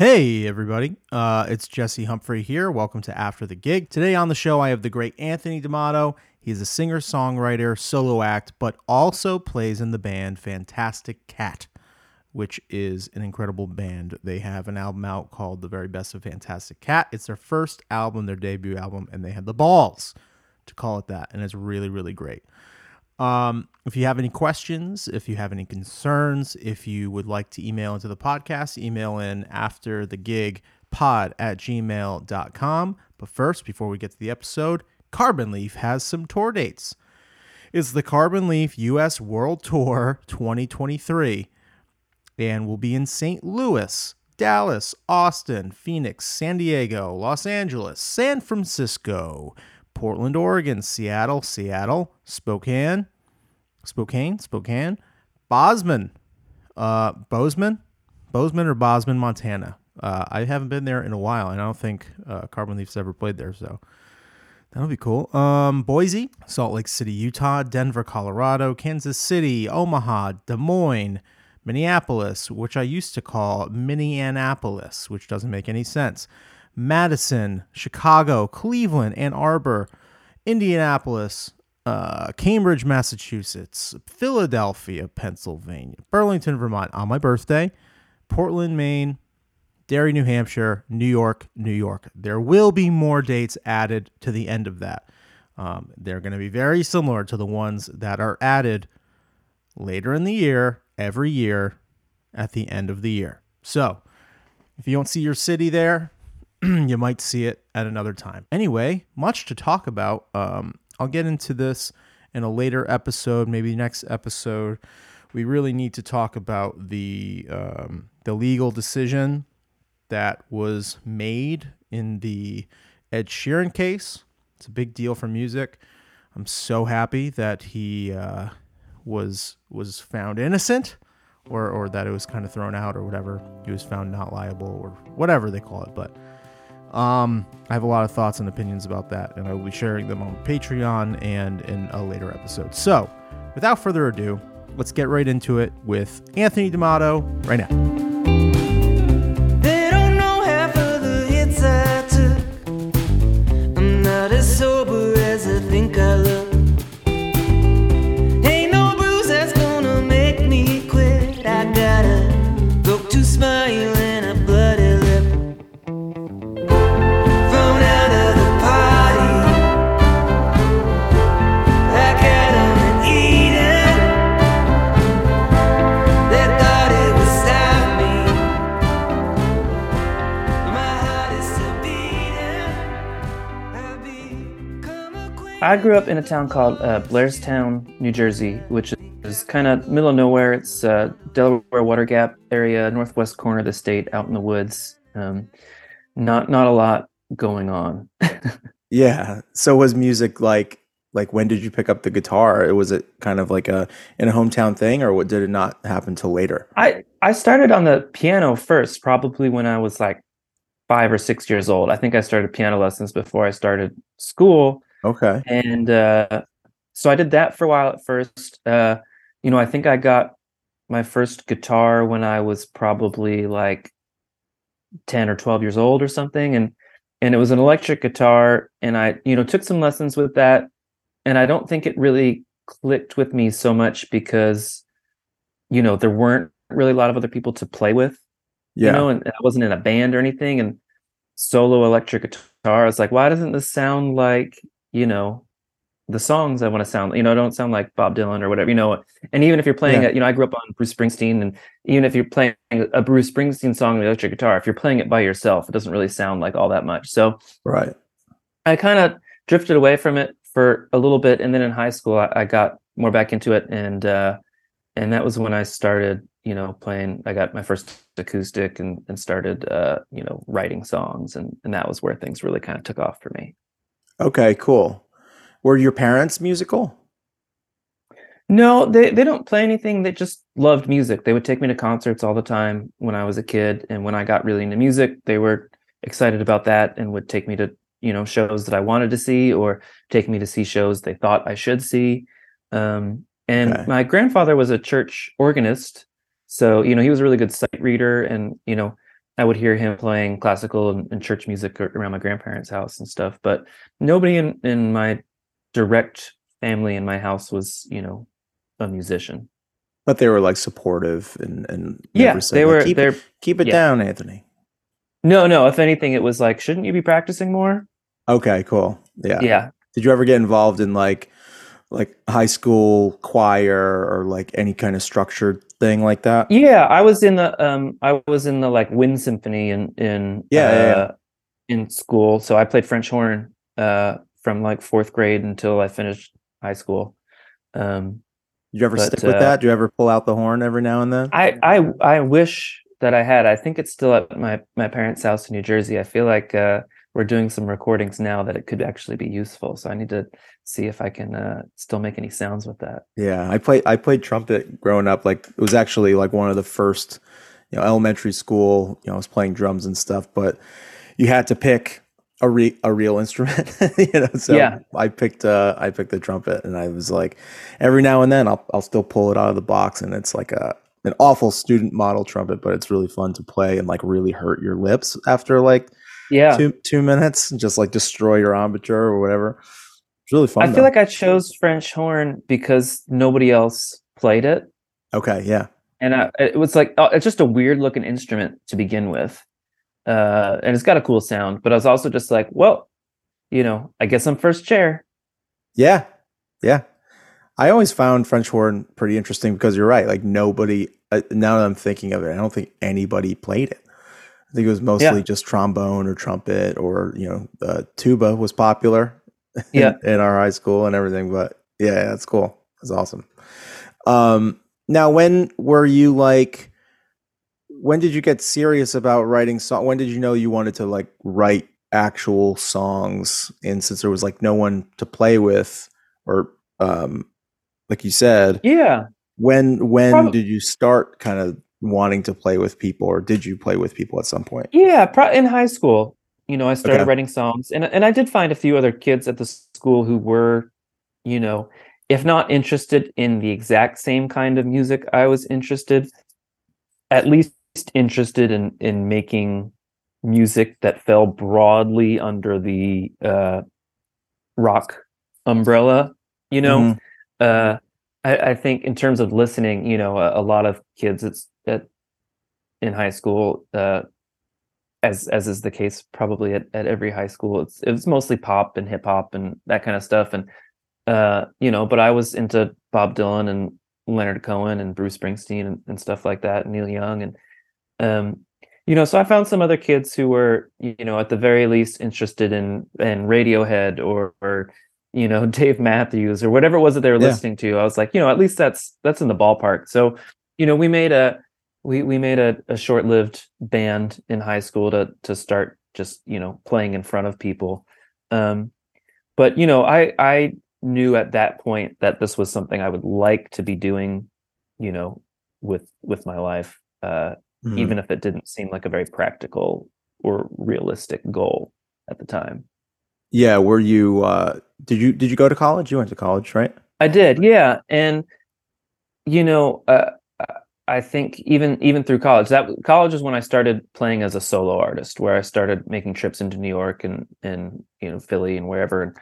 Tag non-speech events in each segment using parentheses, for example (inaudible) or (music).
Hey, everybody. Uh, it's Jesse Humphrey here. Welcome to After the Gig. Today on the show, I have the great Anthony D'Amato. He's a singer songwriter, solo act, but also plays in the band Fantastic Cat, which is an incredible band. They have an album out called The Very Best of Fantastic Cat. It's their first album, their debut album, and they had the balls to call it that. And it's really, really great. Um, if you have any questions, if you have any concerns, if you would like to email into the podcast, email in after the gig pod at gmail.com. But first, before we get to the episode, Carbon Leaf has some tour dates. It's the Carbon Leaf US World Tour 2023 and will be in St. Louis, Dallas, Austin, Phoenix, San Diego, Los Angeles, San Francisco, Portland, Oregon, Seattle, Seattle, Spokane, Spokane, Spokane, Bosman, uh, Bozeman, Bozeman or Bosman, Montana. Uh, I haven't been there in a while, and I don't think uh, Carbon Leaf's ever played there, so that'll be cool. Um, Boise, Salt Lake City, Utah, Denver, Colorado, Kansas City, Omaha, Des Moines, Minneapolis, which I used to call Minneapolis, which doesn't make any sense. Madison, Chicago, Cleveland, Ann Arbor, Indianapolis, uh, Cambridge, Massachusetts, Philadelphia, Pennsylvania, Burlington, Vermont on my birthday, Portland, Maine, Derry, New Hampshire, New York, New York. There will be more dates added to the end of that. Um, they're going to be very similar to the ones that are added later in the year, every year, at the end of the year. So, if you don't see your city there, (clears throat) you might see it at another time. Anyway, much to talk about. Um, I'll get into this in a later episode, maybe next episode. We really need to talk about the um, the legal decision that was made in the Ed Sheeran case. It's a big deal for music. I'm so happy that he uh, was was found innocent, or or that it was kind of thrown out, or whatever. He was found not liable, or whatever they call it. But um, I have a lot of thoughts and opinions about that, and I will be sharing them on Patreon and in a later episode. So, without further ado, let's get right into it with Anthony D'Amato right now. I grew up in a town called uh, Blairstown, New Jersey, which is kind of middle of nowhere. It's uh, Delaware Water Gap area, northwest corner of the state, out in the woods. Um, not not a lot going on. (laughs) Yeah. So was music like like when did you pick up the guitar? It was it kind of like a in a hometown thing or what did it not happen till later? I I started on the piano first, probably when I was like five or six years old. I think I started piano lessons before I started school. Okay. and uh, so I did that for a while at first. Uh, you know, I think I got my first guitar when I was probably like ten or twelve years old or something, and and it was an electric guitar, and I you know took some lessons with that, and I don't think it really clicked with me so much because you know there weren't really a lot of other people to play with Yeah. you know, and I wasn't in a band or anything. And solo electric guitar, I was like, why doesn't this sound like, you know, the songs I want to sound, you know, don't sound like Bob Dylan or whatever, you know. And even if you're playing Yeah. it, you know, I grew up on Bruce Springsteen, and even if you're playing a Bruce Springsteen song on the electric guitar, if you're playing it by yourself, it doesn't really sound like all that much. So right. I kind of drifted away from it for a little bit, and then in high school, I, I got more back into it, and uh, and that was when I started, you know, playing. I got my first acoustic and and started, uh, you know, writing songs, and and that was where things really kind of took off for me. Okay, cool. Were your parents musical? No, they they don't play anything. They just loved music. They would take me to concerts all the time when I was a kid, and when I got really into music, they were excited about that and would take me to you know shows that I wanted to see or take me to see shows they thought I should see. Um, and Okay. my grandfather was a church organist, so you know he was a really good sight reader, and you know I would hear him playing classical and, and church music around my grandparents' house and stuff. But nobody in in my direct family in my house was, you know, a musician. But they were like supportive and and Yeah, they were. keep, They're keep it yeah. down, Anthony. no, no. If anything, it was like, shouldn't you be practicing more? Okay, cool. Yeah. Yeah, Did you ever get involved in like like high school choir or like any kind of structured thing like that? yeah. I was in the um, I was in the like wind symphony in in Yeah, yeah, yeah. uh, in school. So I played French horn uh from like fourth grade until I finished high school. Um, Did you ever But, stick with uh, that? Do you ever pull out the horn every now and then? I I I wish that I had. I think it's still at my my parents' house in New Jersey. I feel like uh, we're doing some recordings now that it could actually be useful. So I need to see if I can uh, still make any sounds with that. Yeah, I played I played trumpet growing up. Like it was actually like one of the first, you know, elementary school. You know, I was playing drums and stuff, but you had to pick a re- a real (laughs) instrument. you know, so Yeah. I picked uh I picked the trumpet, and I was like, every now and then I'll I'll still pull it out of the box, and it's like a an awful student model trumpet, but it's really fun to play and like really hurt your lips after like Yeah, two two minutes, and just like destroy your embouchure or whatever. It's really fun. I feel like I chose French horn because nobody else played it, okay, yeah, and I, it was like uh, it's just a weird looking instrument to begin with, uh, and it's got a cool sound. But I was also just like, well, you know, I guess I'm first chair. Yeah. Yeah. I always found French horn pretty interesting because you're right. Like nobody, uh, now that I'm thinking of it, I don't think anybody played it. I think it was mostly Yeah. just trombone or trumpet or, you know, uh, tuba was popular (laughs) Yeah. in, in our high school and everything. But yeah, that's cool. That's awesome. Um, now, when were you like, when did you get serious about writing song? When did you know you wanted to like write actual songs? And since there was like no one to play with, or um, like you said, Yeah. when when Prob- did you start kind of wanting to play with people, or did you play with people at some point? Yeah, pro- in high school, you know, I started Okay. writing songs, and and I did find a few other kids at the school who were, you know, if not interested in the exact same kind of music I was interested, at least interested in in making music that fell broadly under the uh, rock umbrella. You know, Mhm. uh, I, I think in terms of listening, you know, a, a lot of kids it's at in high school, uh, as as is the case probably at, at every high school, it's it's mostly pop and hip hop and that kind of stuff. And uh, you know, but I was into Bob Dylan and Leonard Cohen and Bruce Springsteen and, and stuff like that, Neil Young and um, you know, so I found some other kids who were, you know, at the very least interested in in Radiohead or, or you know, (laughs) Dave Matthews or whatever it was that they were Yeah. listening to. I was like, you know, at least that's that's in the ballpark. So, you know, we made a we we made a, a short-lived band in high school to to start just, you know, playing in front of people. Um but you know, I I knew at that point that this was something I would like to be doing, you know, with with my life. Uh Mhm. even if it didn't seem like a very practical or realistic goal at the time. Yeah, were you? uh Did you did you go to college? You went to college, right? I did, yeah, and you know, uh, I think even even through college, that college is when I started playing as a solo artist, where I started making trips into New York and and you know Philly and wherever, and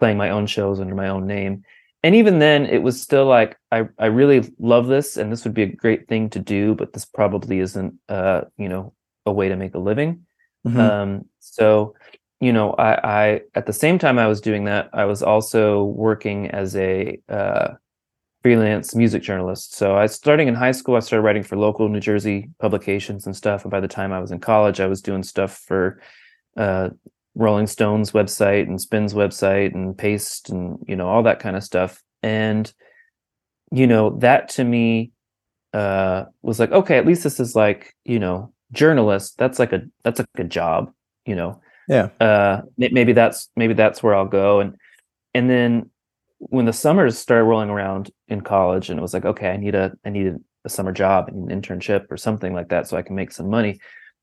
playing my own shows under my own name. And even then, it was still like I I really love this, and this would be a great thing to do, but this probably isn't uh you know a way to make a living. Mhm. Um, so, you know, I, I at the same time I was doing that, I was also working as a uh, freelance music journalist. So I starting in high school, I started writing for local New Jersey publications and stuff. And by the time I was in college, I was doing stuff for uh, Rolling Stone's website and Spin's website and Paste and you know all that kind of stuff. And you know that to me uh, was like okay, at least this is like you know journalist. That's like a that's like a job. You know, Yeah. uh maybe that's maybe that's where I'll go and and then when the summers started rolling around in college and it was like okay I need a I need a, summer job and an internship or something like that so I can make some money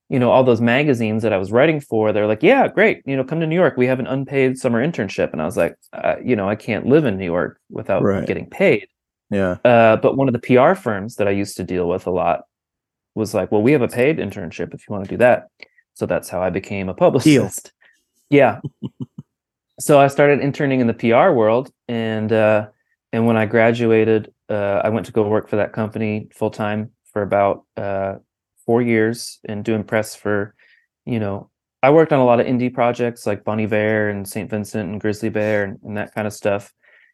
you know all those magazines that I was writing for they're like yeah great you know come to New York we have an unpaid summer internship and I was like uh, you know I can't live in New York without Right. getting paid Yeah. uh, but one of the PR firms that I used to deal with a lot was like, well, we have a paid internship if you want to do that. So that's how I became a publicist. Yeah. (laughs) so I started interning in the PR world, and uh, and when I graduated, uh, I went to go work for that company full time for about uh, four years and doing press for, you know, I worked on a lot of indie projects like Bon Iver and St. Vincent and Grizzly Bear and, and that kind of stuff,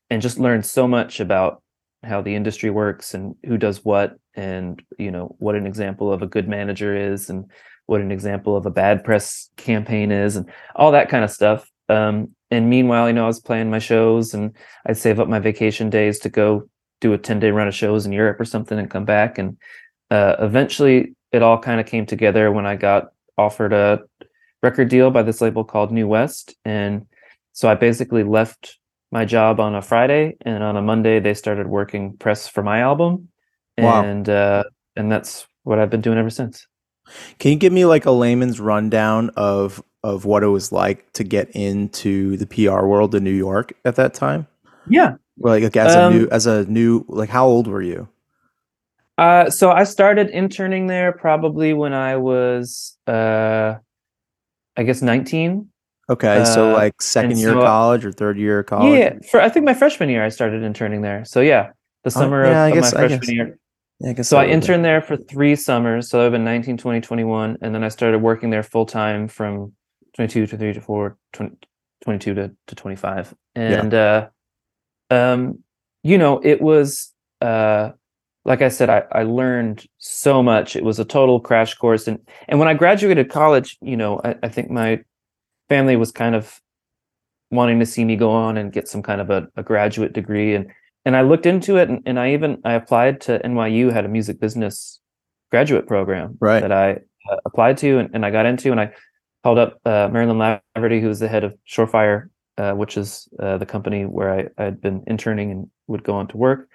and just learned so much about how the industry works and who does what and you know what an example of a good manager is and what an example of a bad press campaign is and all that kind of stuff um, and meanwhile you know i was playing my shows and i'd save up my vacation days to go do a 10 day run of shows in europe or something and come back. And uh, eventually it all kind of came together when i got offered a record deal by this label called new west. And so i basically left my job on a friday and on a monday they started working press for my album. Wow. and uh and that's what i've been doing ever since. Can you give me like a layman's rundown of of what it was like to get into the PR world in New York at that time? yeah Like, like as Um, a new as a new like how old were you? Uh, so I started interning there probably when I was, uh, I guess 19. Okay, so uh, like second year so- college or third year of college? Yeah, for I think my freshman year I started interning there. So yeah, the summer Oh, yeah, of, of guess- my freshman guess. year. Yeah, I guess So I interned there for three summers. So I've been 19, 20, 21, and then I started working there full time from 22 to 3 to 4, 20, 22 to, to 25. And uh, um, you know, it was uh, like I said, I, I learned so much. It was a total crash course. And and when I graduated college, you know, I, I think my family was kind of wanting to see me go on and get some kind of a, a graduate degree. And and I looked into it and, and I even I applied to NYU had a music business graduate program Right. that I uh, applied to and, and I got into and I called up uh, Marilyn Laverty who was the head of Shore Fire uh, which is uh, the company where I, I had been interning and would go on to work.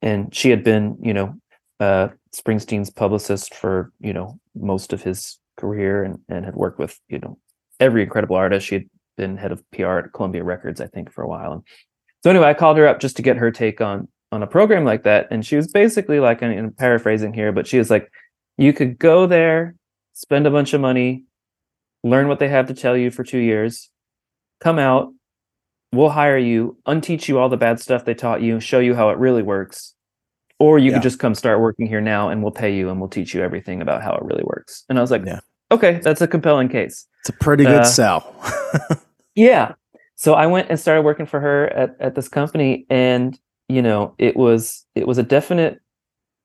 And she had been you know uh, Springsteen's publicist for you know most of his career and, and had worked with you know every incredible artist. She had been head of PR at Columbia Records I think for a while. And so anyway, I called her up just to get her take on on a program like that, and she was basically like, and I'm paraphrasing here, but she was like, you could go there, spend a bunch of money, learn what they have to tell you for two years, come out, we'll hire you, unteach you all the bad stuff they taught you, show you how it really works, or you Yeah. could just come start working here now, and we'll pay you, and we'll teach you everything about how it really works. And I was like, Yeah. okay, that's a compelling case. It's a pretty good Uh, sell. (laughs) Yeah. So I went and started working for her at, at this company and you know, it was it was a definite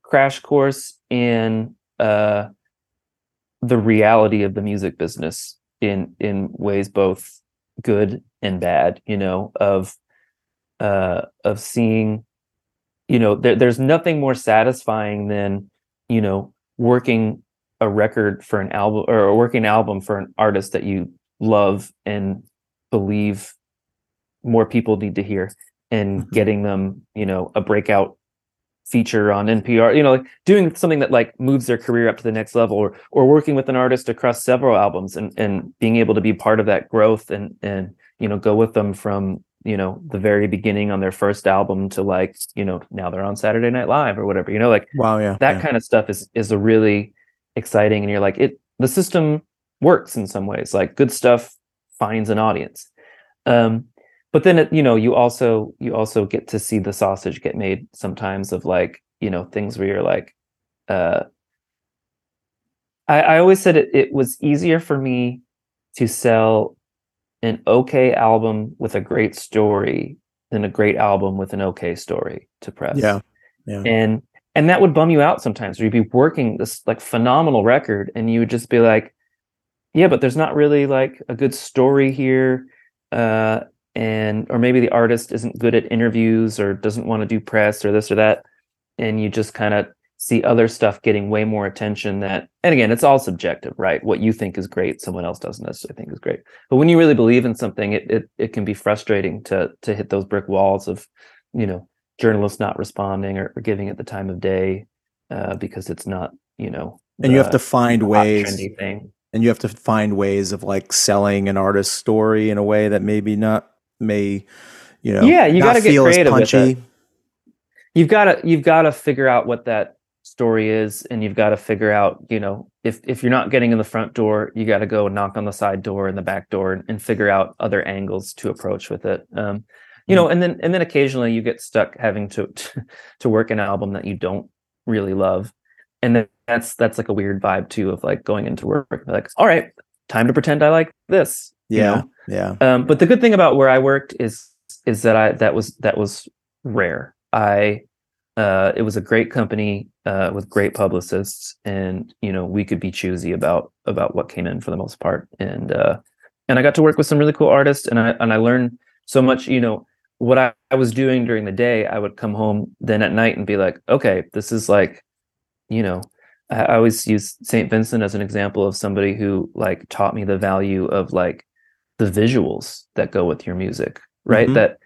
crash course in uh the reality of the music business in in ways both good and bad, you know, of uh of seeing you know, there, there's nothing more satisfying than, you know, working a record for an album or working album for an artist that you love and believe more people need to hear and Mhm. getting them you know a breakout feature on npr you know like doing something that like moves their career up to the next level or or working with an artist across several albums and and being able to be part of that growth and and you know go with them from you know the very beginning on their first album to like you know now they're on saturday night live or whatever you know like wow, yeah. that yeah. kind of stuff is is a really exciting and you're like it the system works in some ways like good stuff finds an audience um but then it, you know you also you also get to see the sausage get made sometimes of like you know things where you're like uh i i always said it, it was easier for me to sell an okay album with a great story than a great album with an okay story to press Yeah. Yeah. and and that would bum you out sometimes where you'd be working this like phenomenal record and you would just be like yeah but there's not really like a good story here uh and or maybe the artist isn't good at interviews or doesn't want to do press or this or that and you just kind of see other stuff getting way more attention that and again it's all subjective right? What you think is great someone else doesn't necessarily think is great. But when you really believe in something it it, it can be frustrating to to hit those brick walls of you know journalists not responding or, or giving it the time of day uh, because it's not you know and you have to find ways and you have to find ways of like selling an artist's story in a way that maybe not may you know Yeah, you not gotta get creative with punchy. you've got to you've got to figure out what that story is and you've got to figure out you know if if you're not getting in the front door you got to go knock on the side door and the back door and, and figure out other angles to approach with it. Um you know and then and then occasionally you get stuck having to (laughs) to work an album that you don't really love. And then that's that's like a weird vibe too of like going into work like all right time to pretend i like this you Yeah. know? Yeah. um, but the good thing about where I worked is is that I that was that was rare. I uh, it was a great company uh, with great publicists, and you know we could be choosy about about what came in for the most part, and uh, and I got to work with some really cool artists, and I and I learned so much. You know what I, I was doing during the day, I would come home then at night and be like, okay, this is like, you know, I always use St. Vincent as an example of somebody who like taught me the value of like the visuals that go with your music, right? Mhm. That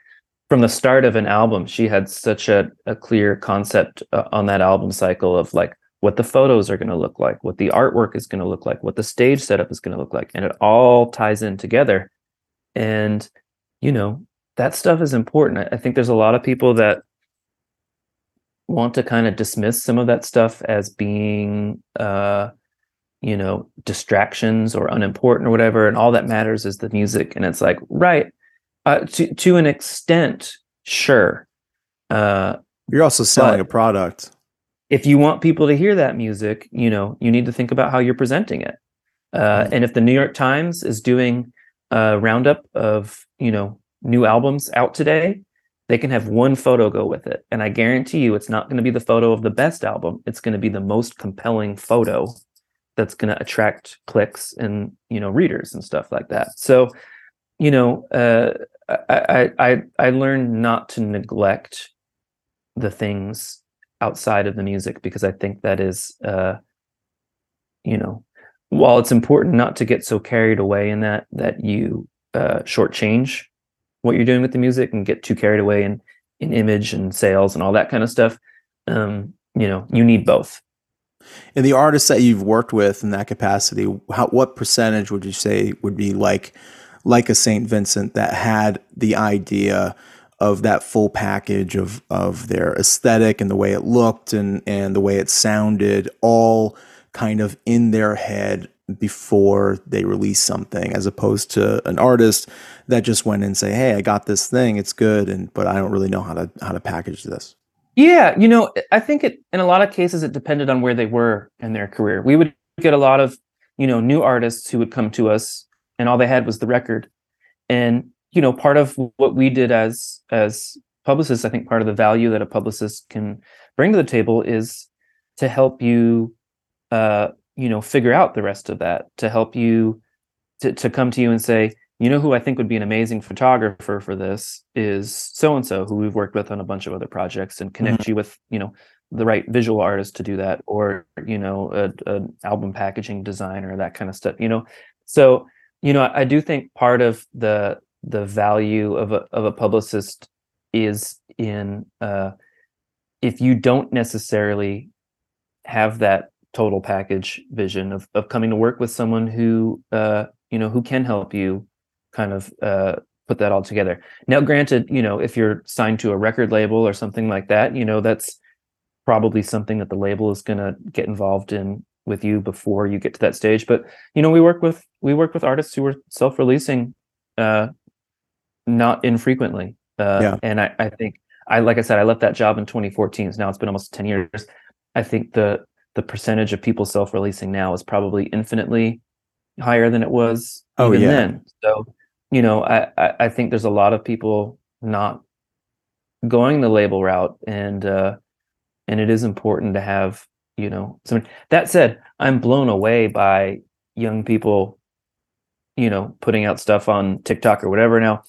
from the start of an album, she had such a, a clear concept uh, on that album cycle of like what the photos are going to look like, what the artwork is going to look like, what the stage setup is going to look like. And it all ties in together. And, you know, that stuff is important. I, I think there's a lot of people that want to kind of dismiss some of that stuff as being uh you know distractions or unimportant or whatever and all that matters is the music and it's like right uh, to to an extent sure uh You're also selling a product. if you want people to hear that music you know you need to think about how you're presenting it uh Mhm. and if the new york times is doing a roundup of you know new albums out today they can have one photo go with it. And i guarantee you it's not going to be the photo of the best album. It's going to be the most compelling photo that's going to attract clicks and you know readers and stuff like that. So you know uh i i i, learned not to neglect the things outside of the music because i think that is uh you know while it's important not to get so carried away in that that you uh shortchange what you're doing with the music and get too carried away in in image and sales and all that kind of stuff um you know you need both. And the artists that you've worked with in that capacity, how, what percentage would you say would be like like a Saint Vincent that had the idea of that full package of of their aesthetic and the way it looked and and the way it sounded all kind of in their head before they release something as opposed to an artist that just went and say hey i got this thing it's good and but i don't really know how to how to package this Yeah, you know, I think it in a lot of cases it depended on where they were in their career. We would get a lot of, you know, new artists who would come to us and all they had was the record. And, you know, part of what we did as as publicists, I think part of the value that a publicist can bring to the table is to help you uh, you know, figure out the rest of that, to help you to to come to you and say, you know who I think would be an amazing photographer for this is so and so who we've worked with on a bunch of other projects and connect you with you know the right visual artist to do that or you know a, a album packaging designer that kind of stuff you know? So you know I, I do think part of the the value of a of a publicist is in uh if you don't necessarily have that total package vision of of coming to work with someone who uh you know who can help you kind of uh put that all together. Now granted you know if you're signed to a record label or something like that you know that's probably something that the label is going to get involved in with you before you get to that stage. But you know we work with we work with artists who are self-releasing uh not infrequently. Uh Yeah. and i i think i like i said i left that job in 2014 so now it's been almost 10 years. I think the the percentage of people self-releasing now is probably infinitely higher than it was Oh, even yeah. then. So you know I, I think there's a lot of people not going the label route and uh and it is important to have you know some that said i'm blown away by young people you know putting out stuff on tiktok or whatever now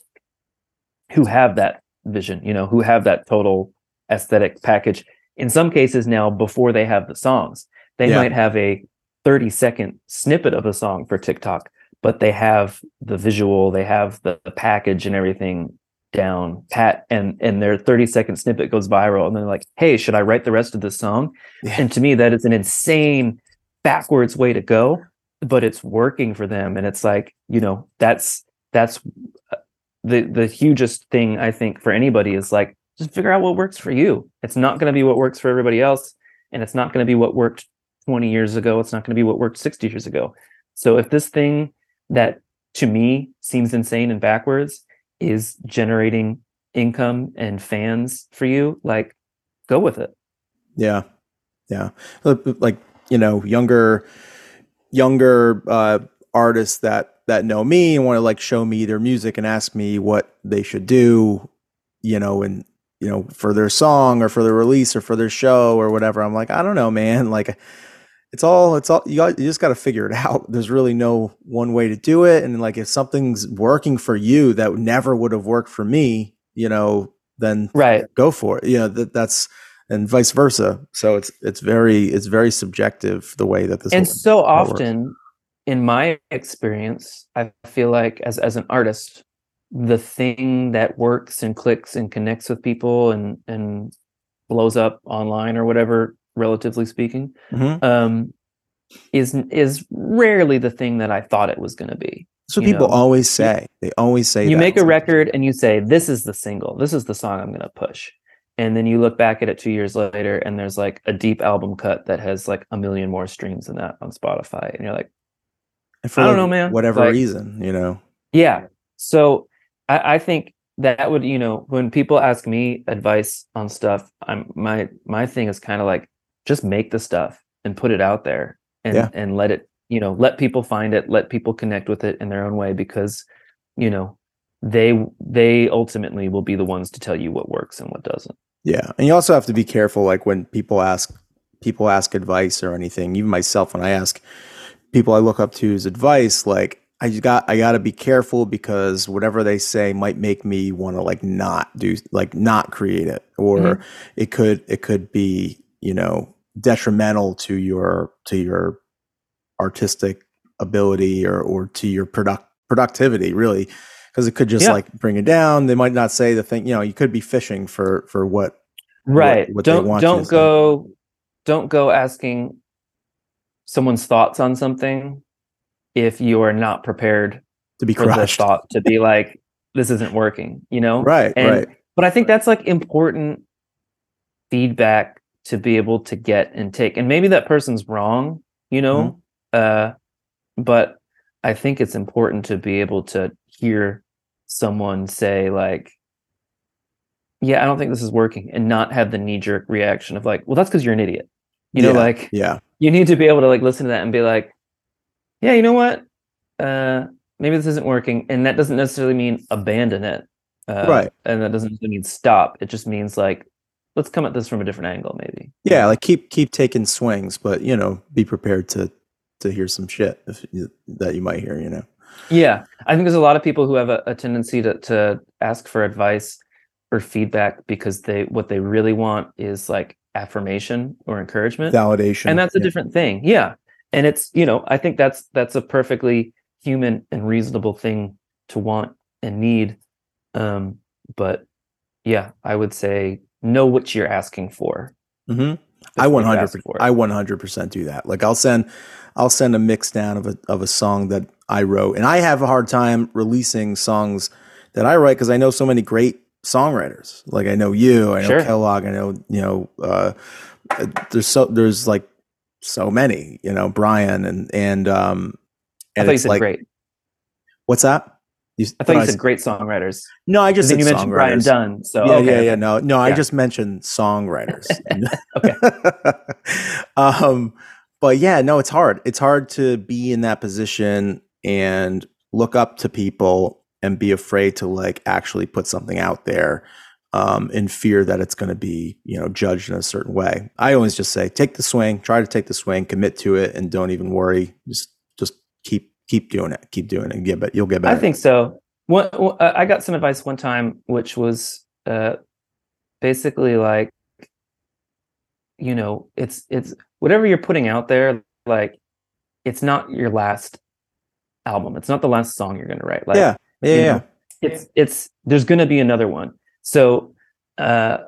who have that vision you know who have that total aesthetic package in some cases now before they have the songs they Yeah. might have a 30 second snippet of a song for tiktok but they have the visual they have the, the package and everything down pat and and their 30 second snippet goes viral and they're like hey should i write the rest of this song? Yeah. and to me that is an insane backwards way to go but it's working for them and it's like you know that's that's uh, the the hugest thing i think for anybody is like just figure out what works for you. It's not going to be what works for everybody else and it's not going to be what worked 20 years ago it's not going to be what worked 60 years ago. So if this thing that to me seems insane and backwards is generating income and fans for you like go with it Yeah, yeah. Like- you know, younger, younger uh, artists that that know me and want to like show me their music and ask me what they should do, you know, and you know for their song or for their release or for their show or whatever. I'm like, I don't know, man. Like, it's all it's all you got. You just got to figure it out. (laughs) There's really no one way to do it. And like, if something's working for you that never would have worked for me, you know, then right go for it. You know, that that's and vice versa. So it's it's very it's very subjective the way that this and so works. often in my experience i feel like as as an artist the thing that works and clicks and connects with people and and blows up online or whatever relatively speaking Mhm. um is is rarely the thing that i thought it was going to be what people know, always say. They always say you make a record and you say this is the single this is the song i'm going to push and then you look back at it two years later and there's like a deep album cut that has like a million more streams than that on spotify and you're like and I don't like know, man. Whatever Like- reason, you know. Yeah. So I, I think that would, you know, when people ask me advice on stuff, I'm my my thing is kind of like just make the stuff and put it out there and Yeah. and let it, you know, let people find it, let people connect with it in their own way because, you know, they they ultimately will be the ones to tell you what works and what doesn't. Yeah, and you also have to be careful. Like when people ask people ask advice or anything, even myself, when I ask people I look up to's advice, like I got I got to be careful because whatever they say might make me want to like not do like not create it, or Mhm. it could it could be you know detrimental to your to your artistic ability or or to your product productivity really because it could just Yeah. like bring it down they might not say the thing you know you could be fishing for for what Right. what they don't want don't say. go don't go asking someone's thoughts on something if you are not prepared to be crushed thought to be like this isn't working you know right And- right but i think that's like important feedback to be able to get and take and maybe that person's wrong you know Mm-hmm. uh but i think it's important to be able to hear someone say like yeah i don't think this is working and not have the knee jerk reaction of like well that's because you're an idiot you know Yeah. like yeah you need to be able to like listen to that and be like yeah you know what uh maybe this isn't working and that doesn't necessarily mean abandon it uh, Right. and that doesn't mean stop it just means like let's come at this from a different angle maybe. Yeah like keep keep taking swings but you know be prepared to to hear some shit if you, that you might hear you know? Yeah i think there's a lot of people who have a, a tendency to to ask for advice or feedback because they what they really want is like affirmation or encouragement. Validation and that's a yeah. different thing yeah. And it's you know i think that's that's a perfectly human and reasonable thing to want and need. Um but yeah i would say know what you're asking for Mhm. I 100 I 100% do that. Like I'll send I'll send a mix down of a of a song that I wrote, and I have a hard time releasing songs that I write because I know so many great songwriters. Like I know you, I know Sure. Kellogg, I know you know. Uh, there's so there's like so many, you know, Brian and and um i thought you said like great what's that? You, i thought you I said great songwriters no. I just then said you mentioned brian songwriters. dunn so yeah, okay, yeah, okay. yeah. No, no, I just mentioned songwriters. (laughs) (laughs) Okay. um, but yeah, no, it's hard. It's hard to be in that position and look up to people and be afraid to like actually put something out there um, in fear that it's going to be, you know, judged in a certain way. I always just say, take the swing, try to take the swing, commit to it, and don't even worry. Just, just keep, keep doing it, keep doing it, get, but you'll get better. I think so. One, one- uh, I got some advice one time, which was uh, basically like, you know, it's it's whatever you're putting out there, like, it's not your last album. It's not the last song you're gonna write. Like, yeah, yeah, yeah. know, it's it's there's gonna be another one. So, uh,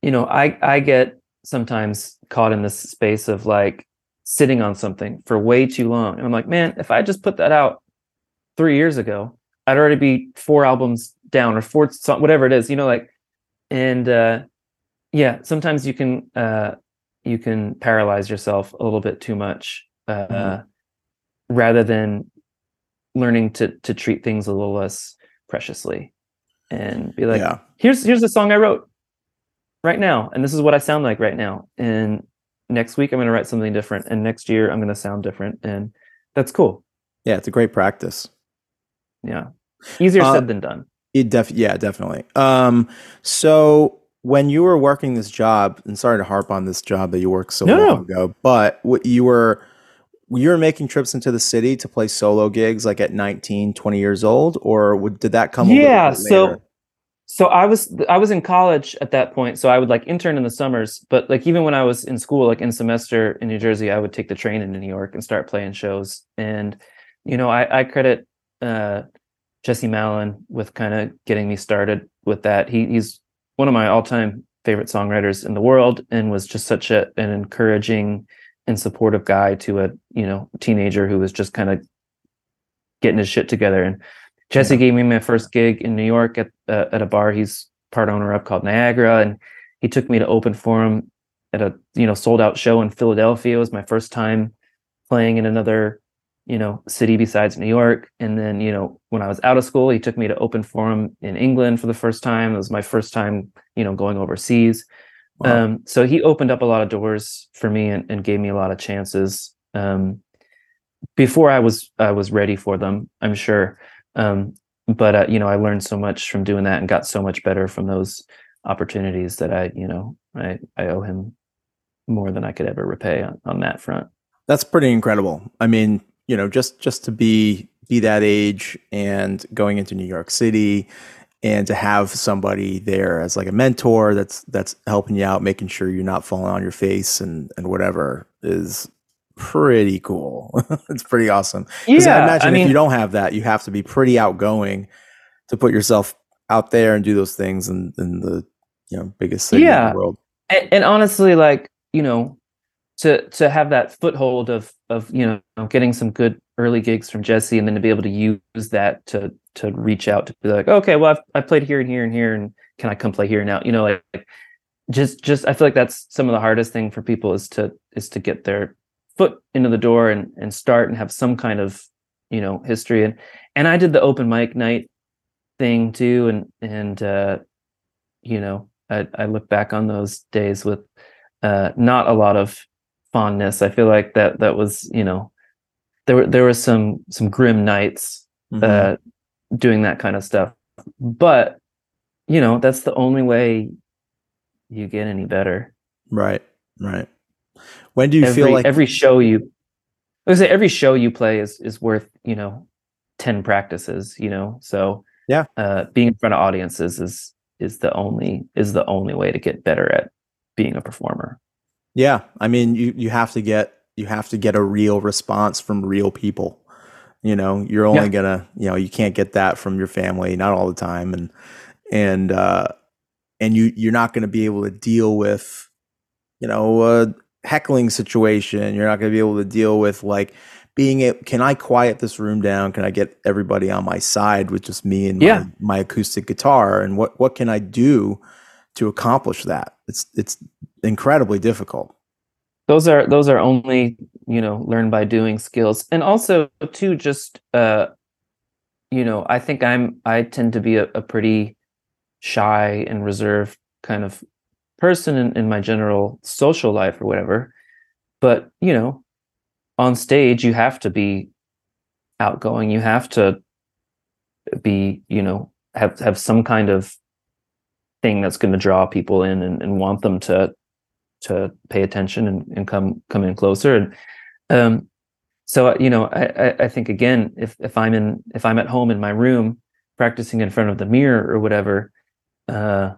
you know, I I get sometimes caught in this space of like sitting on something for way too long, and I'm like, man, if I just put that out three years ago, I'd already be four albums down or four song, whatever it is, you know, like, and uh, yeah, sometimes you can uh, you can paralyze yourself a little bit too much uh, rather than learning to to treat things a little less preciously and be like yeah. here's here's the song I wrote right now, and this is what I sound like right now. And next week I'm going to write something different, and next year I'm going to sound different, and that's cool. Yeah, it's a great practice. Yeah, easier Uh, said than done. It def yeah, definitely. Um, so when you were working this job, and sorry to harp on this job that you worked so No, long no. ago, but what you were you were making trips into the city to play solo gigs like at 19, 20 years old, or would, did that come? a little Yeah, so? So I was I was in college at that point, so I would like intern in the summers. But like even when I was in school, like in semester in New Jersey, I would take the train into New York and start playing shows. And you know, I, I credit uh, Jesse Malin with kind of getting me started with that. He he's one of my all time favorite songwriters in the world, and was just such a an encouraging and supportive guy to a you know teenager who was just kind of getting his shit together and Jesse Yeah. gave me my first gig in New York at uh, at a bar he's part owner of called Niagara, and he took me to open for him at a you know sold out show in Philadelphia. It was my first time playing in another you know city besides New York. And then you know when I was out of school, he took me to open for him in England for the first time. It was my first time you know going overseas. Wow. Um, so he opened up a lot of doors for me and, and gave me a lot of chances um, before I was I was ready for them. I'm sure, um, but uh, you know I learned so much from doing that and got so much better from those opportunities that I you know I I owe him more than I could ever repay on, on that front. That's pretty incredible. I mean, you know, just just to be be that age and going into New York City and to have somebody there as like a mentor that's that's helping you out, making sure you're not falling on your face and and whatever is pretty cool. (laughs) it's pretty awesome. Yeah, I imagine I if you don't have that, you have to be pretty outgoing to put yourself out there and do those things in, in the you know biggest city in Yeah. the world. and, and honestly like you know to to have that foothold of of you know getting some good early gigs from jesse and then to be able to use that to to reach out to be like okay well i've, I've played here and here and here and can i come play here now you know like, like just just i feel like that's some of the hardest thing for people is to is to get their foot into the door and and start and have some kind of you know history. And and i did the open mic night thing too. And and uh you know i i look back on those days with uh not a lot of fondness. I feel like that that was you know there were there were some some grim nights Mhm. uh doing that kind of stuff. But you know that's the only way you get any better. Right, right. When do you every feel like every show you I would say every show you play is is worth you know 10 practices you know so Yeah. uh being in front of audiences is is the only is the only way to get better at being a performer Yeah, I mean, you you have to get you have to get a real response from real people. You know, you're only Yeah. gonna you know you can't get that from your family, not all the time, and and uh, and you you're not gonna be able to deal with you know a heckling situation. You're not gonna be able to deal with like being a, can I quiet this room down? Can I get everybody on my side with just me and Yeah. my, my acoustic guitar? And what what can I do to accomplish that? It's it's incredibly difficult. those are those are only you know learned by doing skills and also too just uh you know i think i'm i tend to be a, a pretty shy and reserved kind of person in, in my general social life or whatever but you know on stage you have to be outgoing. You have to be you know have have some kind of thing that's going to draw people in and, and want them to to pay attention and, and come come in closer. And um so uh, you know I, I i think again if if i'm in if i'm at home in my room practicing in front of the mirror or whatever uh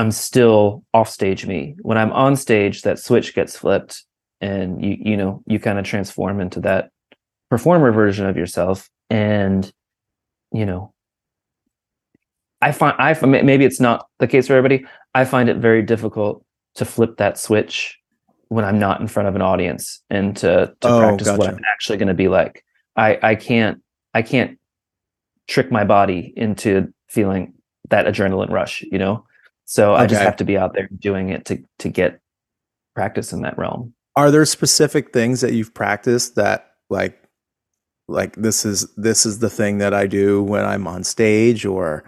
i'm still off stage me when i'm on stage that switch gets flipped and you you know you kind of transform into that performer version of yourself and you know i find I maybe it's not the case for everybody i find it very difficult to flip that switch when I'm not in front of an audience and to to Oh, practice what. I'm actually going to be like. I I can't I can't trick my body into feeling that adrenaline rush, you know. So I just have to be out there doing it to to get practice in that realm. Are there specific things that you've practiced that like like this is this is the thing that I do when I'm on stage, or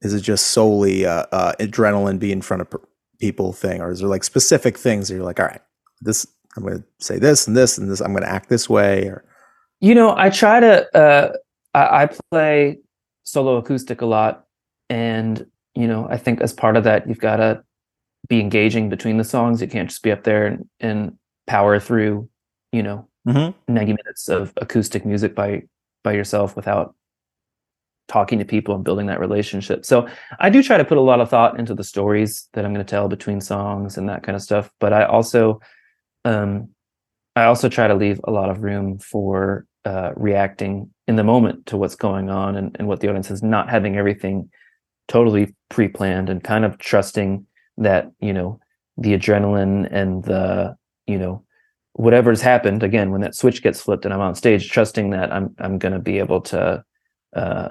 is it just solely uh, uh, adrenaline be in front of people thing, or is there like specific things that you're like, all right, this I'm going to say this and this and this, I'm going to act this way, or You know, I try to. Uh, I, I play solo acoustic a lot, and you know, I think as part of that, you've got to be engaging between the songs. You can't just be up there and, and power through, you know, Mhm. 90 minutes of acoustic music by by yourself without talking to people and building that relationship. So I do try to put a lot of thought into the stories that I'm going to tell between songs and that kind of stuff. But I also um I also try to leave a lot of room for uh reacting in the moment to what's going on and, and what the audience is not having everything totally pre-planned and kind of trusting that, you know, the adrenaline and the, you know, whatever's happened again when that switch gets flipped and i'm on stage trusting that i'm i'm going to be able to uh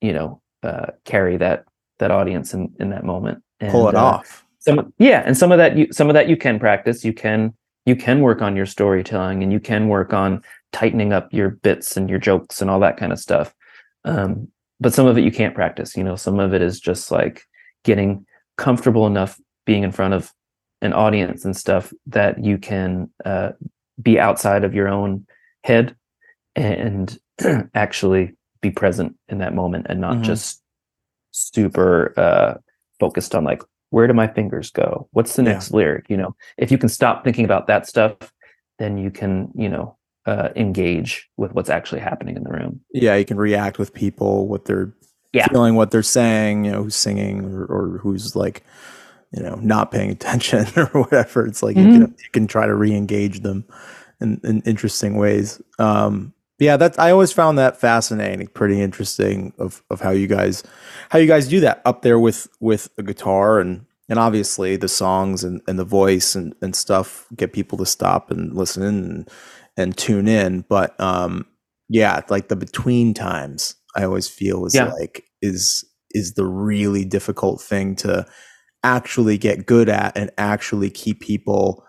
you know uh carry that that audience in in that moment. And, pull it uh, off. some yeah and some of that you some of that you can practice. You can you can work on your storytelling and you can work on tightening up your bits and your jokes and all that kind of stuff. Um but some of it you can't practice you know some of it is just like getting comfortable enough being in front of an audience and stuff that you can uh, be outside of your own head and (clears throat) actually be present in that moment and not Mhm. just super uh, focused on like where do my fingers go what's the Yeah. next lyric you know if you can stop thinking about that stuff then you can you know uh, engage with what's actually happening in the room Yeah, you can react with people, what they're Yeah. feeling, what they're saying, you know, who's singing or, or who's like, you know, not paying (laughs) attention or whatever. It's like you can you can try to re-engage them in, in interesting ways. Um yeah, that's I always found that fascinating, pretty interesting of of how you guys how you guys do that up there with with a guitar and and obviously the songs and, and the voice and, and stuff get people to stop and listen and and tune in. But um yeah, like the between times I always feel is Yeah. like is is the really difficult thing to actually get good at and actually keep people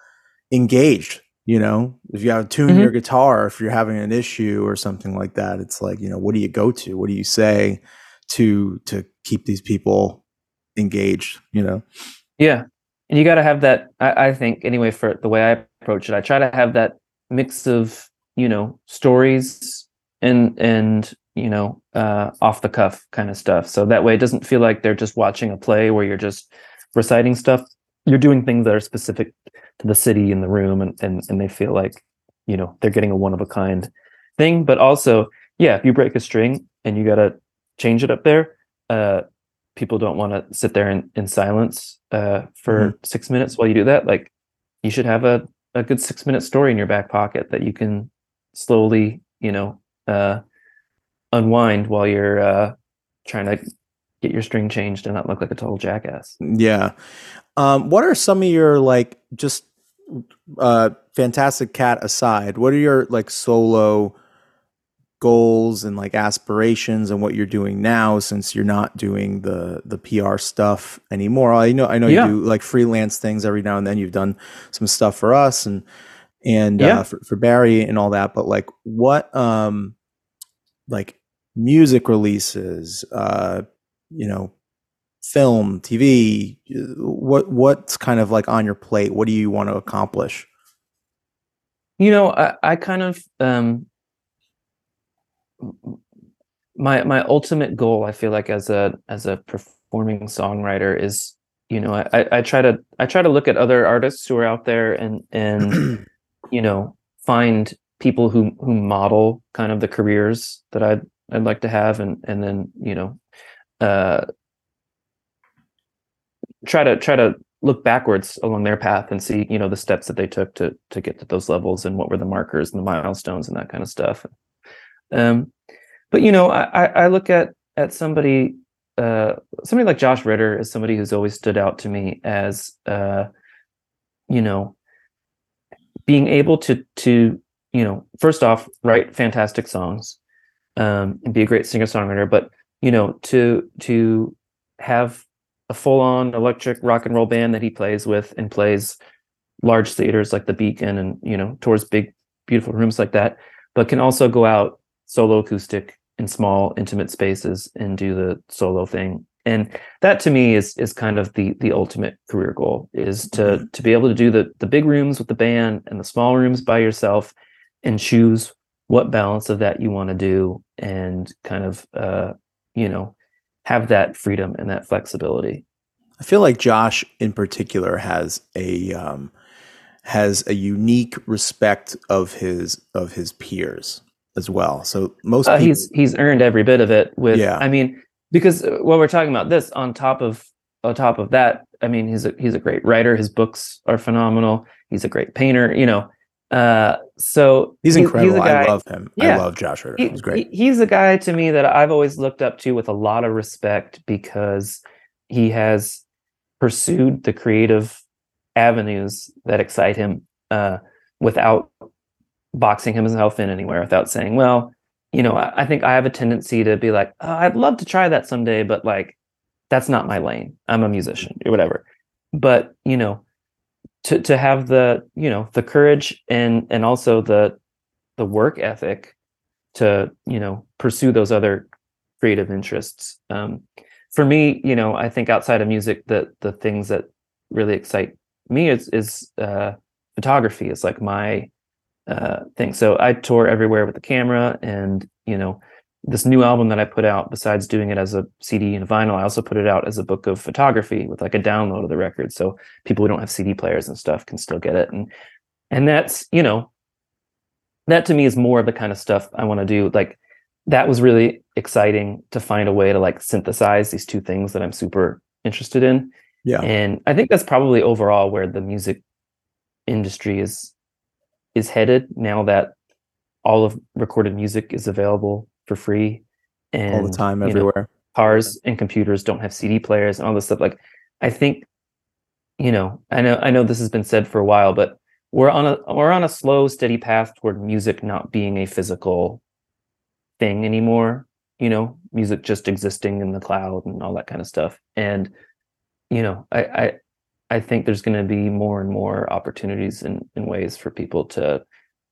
engaged. You know, if you have to tune Mhm. your guitar, if you're having an issue or something like that, it's like, you know, what do you go to? What do you say to to keep these people engaged, you know? Yeah. And you got to have that, I, I think, anyway, for the way I approach it, I try to have that mix of, you know, stories and, and, you know, uh, off the cuff kind of stuff. So that way it doesn't feel like they're just watching a play where you're just reciting stuff. You're doing things that are specific to the city and the room and, and, and they feel like, you know, they're getting a one of a kind thing. But also, yeah, if you break a string and you got to change it up there, uh, people don't want to sit there in, in silence uh, for six minutes while you do that. Like you should have a, a good six minute story in your back pocket that you can slowly, you know, uh, unwind while you're uh, trying to get your string changed and not look like a total jackass. Yeah. Um, what are some of your like just uh fantastic cat aside, what are your like solo goals and like aspirations and what you're doing now since you're not doing the the PR stuff anymore? I know I know Yeah. you do like freelance things every now and then. You've done some stuff for us and and Yeah. uh, for, for Barry and all that, but like what um like music releases, uh, you know, film, TV, uh, what what's kind of like on your plate? What do you want to accomplish? You know, I, I kind of um my my ultimate goal, I feel like as a as a performing songwriter is, you know, I, I- try to I try to look at other artists who are out there and and (clears throat) you know find people who who model kind of the careers that I'd I'd like to have and and then you know uh try to try to look backwards along their path and see you know the steps that they took to to get to those levels and what were the markers and the milestones and that kind of stuff um but you know i i look at at somebody uh somebody like josh ritter is somebody who's always stood out to me as uh you know being able to to you know first off write fantastic songs um and be a great singer songwriter but you know to to have a full on electric rock and roll band that he plays with and plays large theaters like the Beacon and you know tours big beautiful rooms like that, but can also go out solo acoustic in small intimate spaces and do the solo thing. And that to me is is kind of the the ultimate career goal is to Mhm. to be able to do the the big rooms with the band and the small rooms by yourself and choose what balance of that you want to do and kind of uh you know have that freedom and that flexibility. I feel like Josh in particular has a um, has a unique respect of his of his peers as well. So most Uh, people, he's he's earned every bit of it with Yeah. I mean because uh, while we're talking about this on top of on top of that I mean he's a he's a great writer his books are phenomenal he's a great painter you know uh so he's he- incredible. a guy, I love him. I love Josh Ritter. he- He's great. he- he's a guy to me that I've always looked up to with a lot of respect because he has pursued the creative avenues that excite him uh, without boxing himself in anywhere, without saying, well, you know, I, I think I have a tendency to be like, oh, I'd love to try that someday, but like, that's not my lane. I'm a musician or whatever. But, you know, to, to have the, you know, the courage and, and also the, the work ethic to you know pursue those other creative interests um, for me you know i think outside of music the the things that really excite me is is uh, photography is like my uh, thing so i tour everywhere with the camera and you know this new album that i put out besides doing it as a cd and a vinyl i also put it out as a book of photography with like a download of the record so people who don't have cd players and stuff can still get it and and that's you know that to me is more of the kind of stuff I want to do. Like that was really exciting to find a way to like synthesize these two things that I'm super interested in. Yeah. And I think that's probably overall where the music industry is is headed now that all of recorded music is available for free and All the time, you know, everywhere. cars and computers don't have CD players and all this stuff. Like, I think, you know, I know, I know this has been said for a while, but we're on a we're on a slow, steady path toward music not being a physical thing anymore. You know, music just existing in the cloud and all that kind of stuff. And you know, I I, I think there's going to be more and more opportunities in ways for people to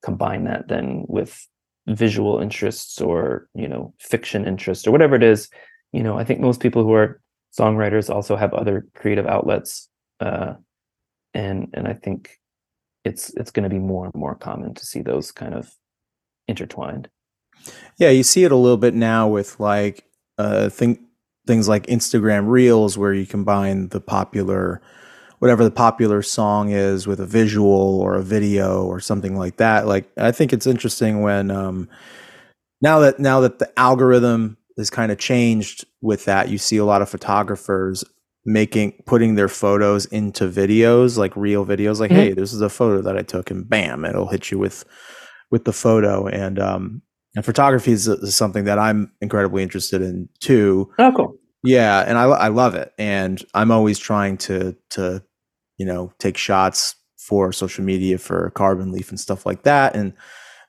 combine that then with visual interests or you know fiction interests or whatever it is. You know i think most people who are songwriters also have other creative outlets uh and and i think it's it's going to be more and more common to see those kind of intertwined. Yeah, you see it a little bit now with like uh think things like Instagram Reels where you combine the popular whatever the popular song is with a visual or a video or something like that. Like I think it's interesting when um now that now that the algorithm is kind of changed with that, you see a lot of photographers making putting their photos into videos, like real videos, like, Mhm. hey, this is a photo that I took and bam, it'll hit you with with the photo. And um and photography is, is something that I'm incredibly interested in too. oh cool Yeah, and I I love it, and I'm always trying to to you know take shots for social media for Carbon Leaf and stuff like that, and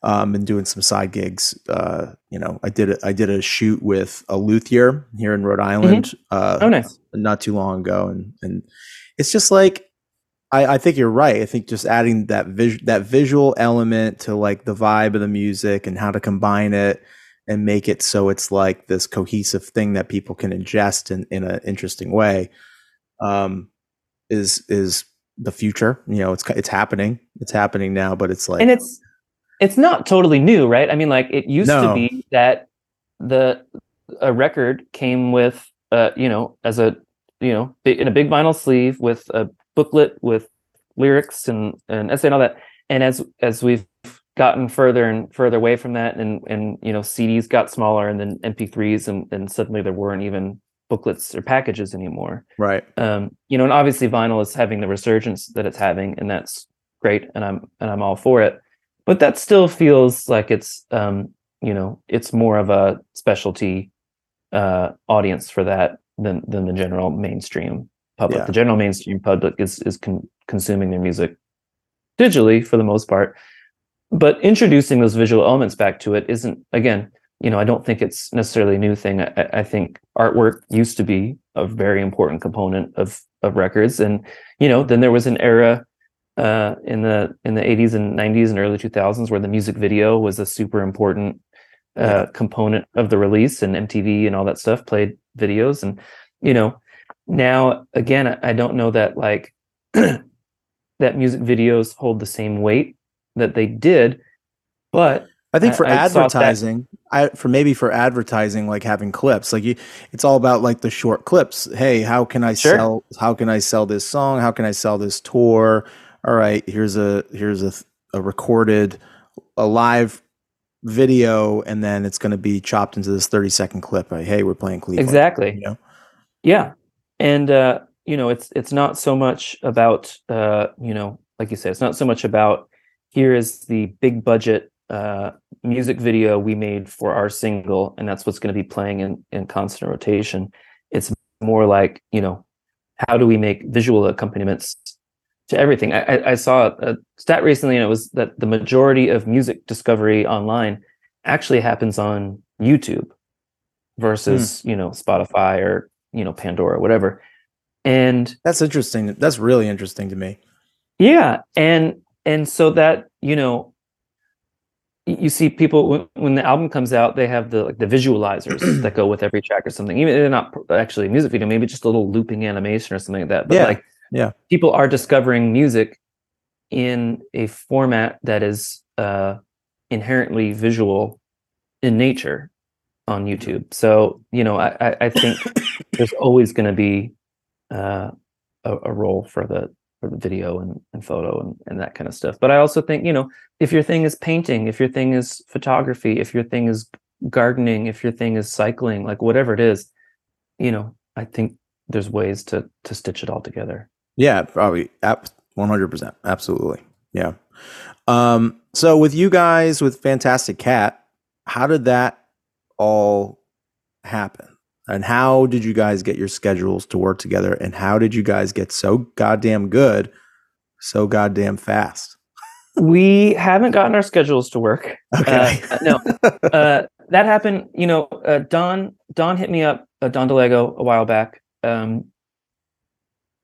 um, been doing some side gigs. Uh, you know, I did a, I did a shoot with a luthier here in Rhode Island. Uh, oh nice not too long ago, and and it's just like I, I think you're right. I think just adding that vis- that visual element to like the vibe of the music and how to combine it and make it so it's like this cohesive thing that people can ingest in in an interesting way um, is is the future. You know, it's it's happening. It's happening now, but it's like and it's it's not totally new right i mean like it used No. to be that the a record came with uh you know as a you know in a big vinyl sleeve with a booklet with lyrics and and essay and all that and as as we've gotten further and further away from that and and you know cds got smaller and then mp3s and and suddenly there weren't even booklets or packages anymore right. um, you know, and obviously vinyl is having the resurgence that it's having, and that's great, and I'm and I'm all for it. But that still feels like it's, um, you know, it's more of a specialty uh, audience for that than than the general mainstream public. Yeah. The general mainstream public is is con- consuming their music digitally for the most part, but introducing those visual elements back to it isn't again you know, I don't think it's necessarily a new thing. I, I think artwork used to be a very important component of of records, and you know, then there was an era uh, in the in the 80s and 90s and early 2000s where the music video was a super important uh, component of the release and MTV and all that stuff played videos. And you know now again I, I don't know that like (clears throat) that music videos hold the same weight that they did but I think for I advertising, I for maybe for advertising, like having clips, like you, it's all about like the short clips. Hey, how can I Sure. sell? How can I sell this song? How can I sell this tour? All right, here's a here's a a recorded, a live video, and then it's going to be chopped into this thirty second clip. Like, hey, we're playing Cleveland. exactly You know? Yeah. And uh, you know, it's it's not so much about uh, you know, like you said, it's not so much about here is the big budget uh music video we made for our single and that's what's going to be playing in in constant rotation. It's more like, you know, how do we make visual accompaniments to everything? I, I, I saw a stat recently and it was that the majority of music discovery online actually happens on YouTube versus, you know, Spotify or you know pandora whatever and That's interesting. That's really interesting to me. yeah and and so that you know you see people when, the album comes out they have the like the visualizers (clears throat) that go with every track or something. Even they're not actually a music video maybe just a little looping animation or something like that but Yeah, like yeah. people are discovering music in a format that is uh inherently visual in nature on youtube. So you know i i, I think (coughs) there's always going to be uh, a, a role for the for the video and, and photo and, and that kind of stuff. But I also think you know if your thing is painting, if your thing is photography, if your thing is gardening, if your thing is cycling, like whatever it is, you know, I think there's ways to to stitch it all together. Yeah, probably app one hundred percent, absolutely. Yeah. Um. So with you guys with Fantastic Cat, how did that all happen? And how did you guys get your schedules to work together? And how did you guys get so goddamn good, so goddamn fast? We haven't gotten our schedules to work. (laughs) Okay. Uh, no, uh, that happened. You know, uh, Don Don hit me up, uh, Don DiLego, a while back. Um,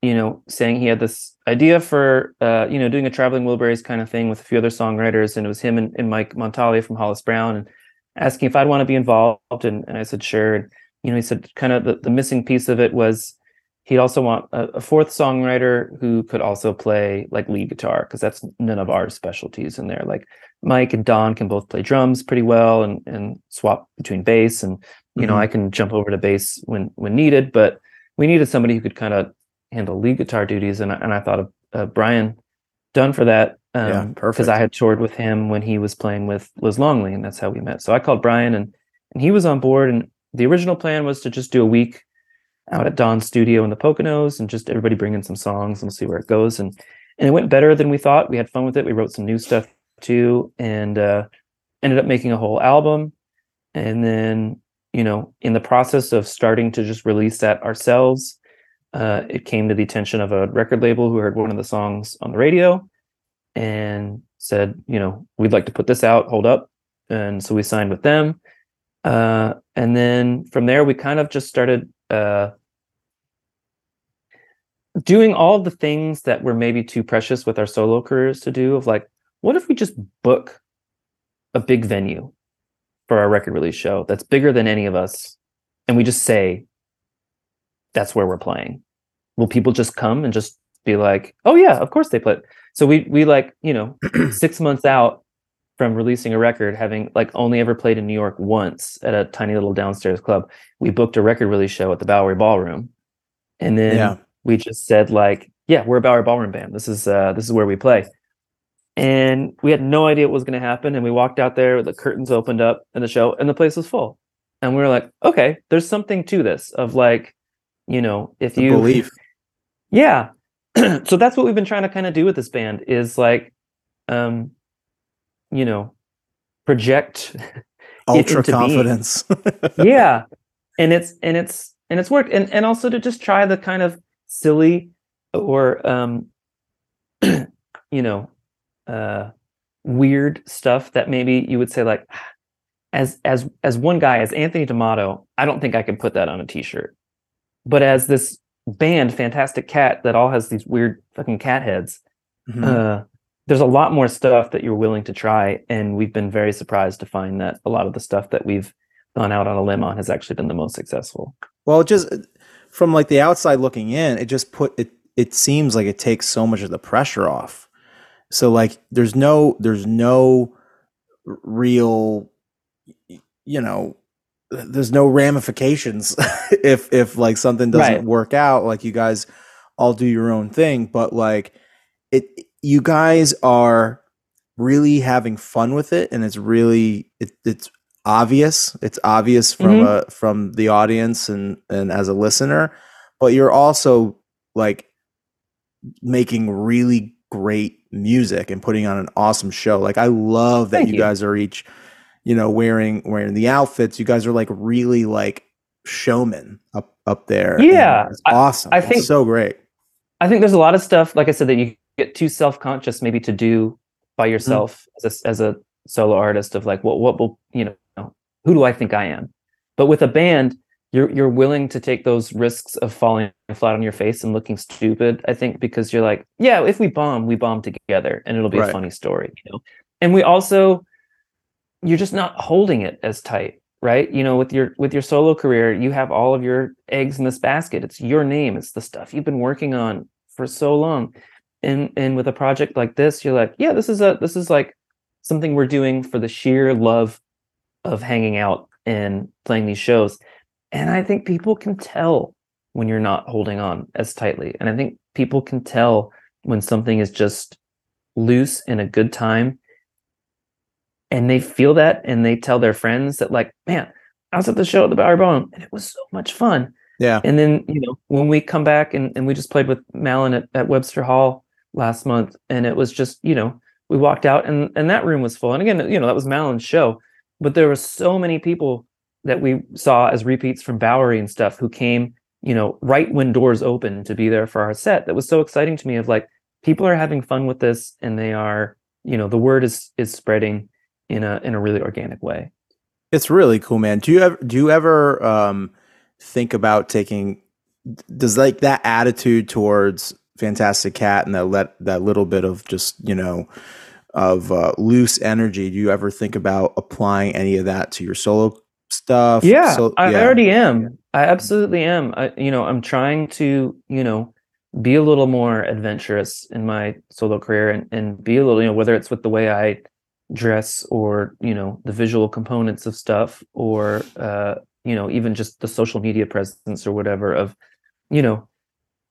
you know, saying he had this idea for uh, you know doing a traveling Wilburys kind of thing with a few other songwriters, and it was him and, and Mike Montali from Hollis Brown, and asking if I'd want to be involved, and, and I said sure. And you know, he said kind of the, the missing piece of it was he'd also want a, a fourth songwriter who could also play like lead guitar because that's none of our specialties in there. Like Mike and Don can both play drums pretty well and and swap between bass and you know Mhm. I can jump over to bass when when needed, but we needed somebody who could kind of handle lead guitar duties and I, and I thought of uh, Brian Dunne for that um, Yeah, because. I had toured with him when he was playing with Liz Longley and that's how we met. So I called Brian and and he was on board and the original plan was to just do a week out at Don's studio in the Poconos and just everybody bring in some songs and see where it goes. And and it went better than we thought. We had fun with it. We wrote some new stuff too, and uh, ended up making a whole album. And then you know, in the process of starting to just release that ourselves, uh, it came to the attention of a record label who heard one of the songs on the radio and said, you know, we'd like to put this out. Hold up. And so we signed with them. Uh, and then from there, we kind of just started uh, doing all the things that were maybe too precious with our solo careers to do. Of like, what if we just book a big venue for our record release show that's bigger than any of us, and we just say that's where we're playing? Will people just come and just be like, "Oh yeah, of course they play"? So we we like you know (clears throat) six months out from releasing a record, having like only ever played in New York once at a tiny little downstairs club, we booked a record release show at the Bowery Ballroom, and then Yeah. we just said like, "Yeah, we're a Bowery Ballroom band. This is uh, this is where we play." And we had no idea what was going to happen, and we walked out there, the curtains opened up, and the show, and the place was full, and we were like, "Okay, there's something to this." Of like, you know, if The you belief. yeah. (clears throat) so that's what we've been trying to kind of do with this band is like um you know project Ultra confidence. (laughs) yeah and it's and it's and it's worked and and also to just try the kind of silly or um (clears throat) you know uh weird stuff that maybe you would say like as as as one guy as Anthony D'Amato I don't think I can put that on a t-shirt but as this band fantastic cat that all has these weird fucking cat heads Mhm. uh, there's a lot more stuff that you're willing to try, and we've been very surprised to find that a lot of the stuff that we've gone out on a limb on has actually been the most successful. Well, just from like the outside looking in, it just put it. It seems like it takes so much of the pressure off. So like, there's no, there's no real, you know, there's no ramifications (laughs) if if like something doesn't Right. work out. Like you guys all do your own thing, but like you guys are really having fun with it, and it's really it, it's obvious. It's obvious from Mhm. a from the audience and and as a listener, but you're also like making really great music and putting on an awesome show. Like I love that you, you. guys are each, you know, wearing wearing the outfits. You guys are like really like showmen up up there. Yeah, it's awesome. I It's think- so great. I think there's a lot of stuff, like I said, that you get too self conscious maybe to do by mm-hmm. yourself as a, as a solo artist of like, what what will you know, who do I think I am? But with a band, you're you're willing to take those risks of falling flat on your face and looking stupid. I think because you're like, yeah, if we bomb, we bomb together, and it'll be Right. a funny story, you know. And we also, you're just not holding it as tight right you know with your with your solo career you have all of your eggs in this basket it's your name it's the stuff you've been working on for so long and and with a project like this you're like yeah this is a this is like something we're doing for the sheer love of hanging out and playing these shows. And i think people can tell when you're not holding on as tightly. And i think people can tell when something is just loose in a good time. And they feel that and they tell their friends that like man i was at the show at the Bowery Ballroom and it was so much fun. Yeah. and then you know when we come back and, and we just played with malin at, at webster hall last month and it was just you know we walked out and and that room was full. And again you know that was malin's show but there were so many people that we saw as repeats from bowery and stuff who came you know right when doors opened to be there for our set. That was so exciting to me of like people are having fun with this and they are you know the word is is spreading in a in a really organic way. It's really cool, man. Do you ever do you ever um think about taking does like that attitude towards Fantastic Cat and that let that little bit of just, you know, of uh, loose energy, do you ever think about applying any of that to your solo stuff? yeah So- i already am. I absolutely am. I, you know i'm trying to you know be a little more adventurous in my solo career and, and be a little you know whether it's with the way i dress or you know the visual components of stuff or uh you know even just the social media presence or whatever of you know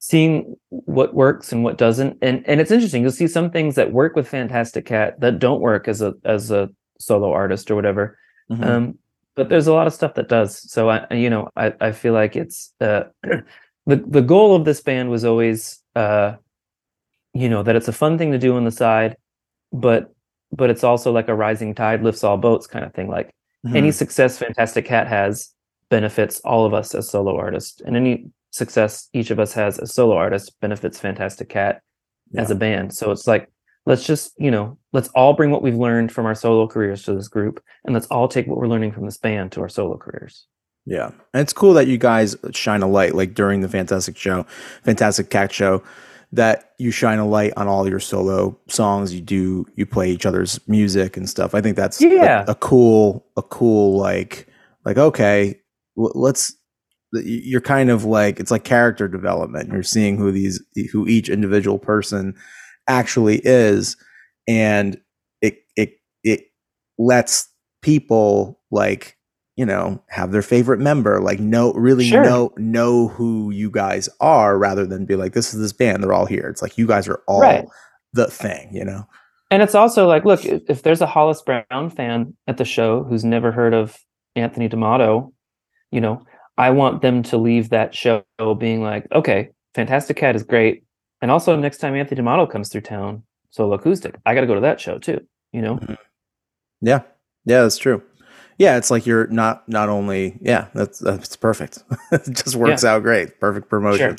seeing what works and what doesn't. And and it's interesting you'll see some things that work with fantastic cat that don't work as a as a solo artist or whatever. Mhm. um but there's a lot of stuff that does. So i you know i i feel like it's uh (clears throat) the the goal of this band was always uh you know that it's a fun thing to do on the side but but it's also like a rising tide lifts all boats kind of thing. Like any Mhm. success fantastic cat has benefits all of us as solo artists. And any success each of us has as solo artists benefits fantastic cat as a band so it's like let's just you know let's all bring what we've learned from our solo careers to this group and let's all take what we're learning from this band to our solo careers Yeah. And it's cool that you guys shine a light like during the Fantastic Show, Fantastic Cat Show, that you shine a light on all your solo songs. You do you play each other's music and stuff. I think that's a- Yeah. a, cool a cool like like okay, let's you're kind of like it's like character development. You're seeing who these who each individual person actually is and it it it lets people like you know have their favorite member like know really Sure. know know who you guys are rather than be like this is this band they're all here it's like you guys are all Right. the thing you know and it's also like look if, if there's a hollis brown fan at the show who's never heard of anthony d'amato you know i want them to leave that show being like okay fantastic cat is great. And also next time anthony d'amato comes through town solo acoustic i got to go to that show too you know? Yeah. Yeah that's true. Yeah it's like you're not not only yeah that's that's perfect. (laughs) It just works out great. Perfect promotion.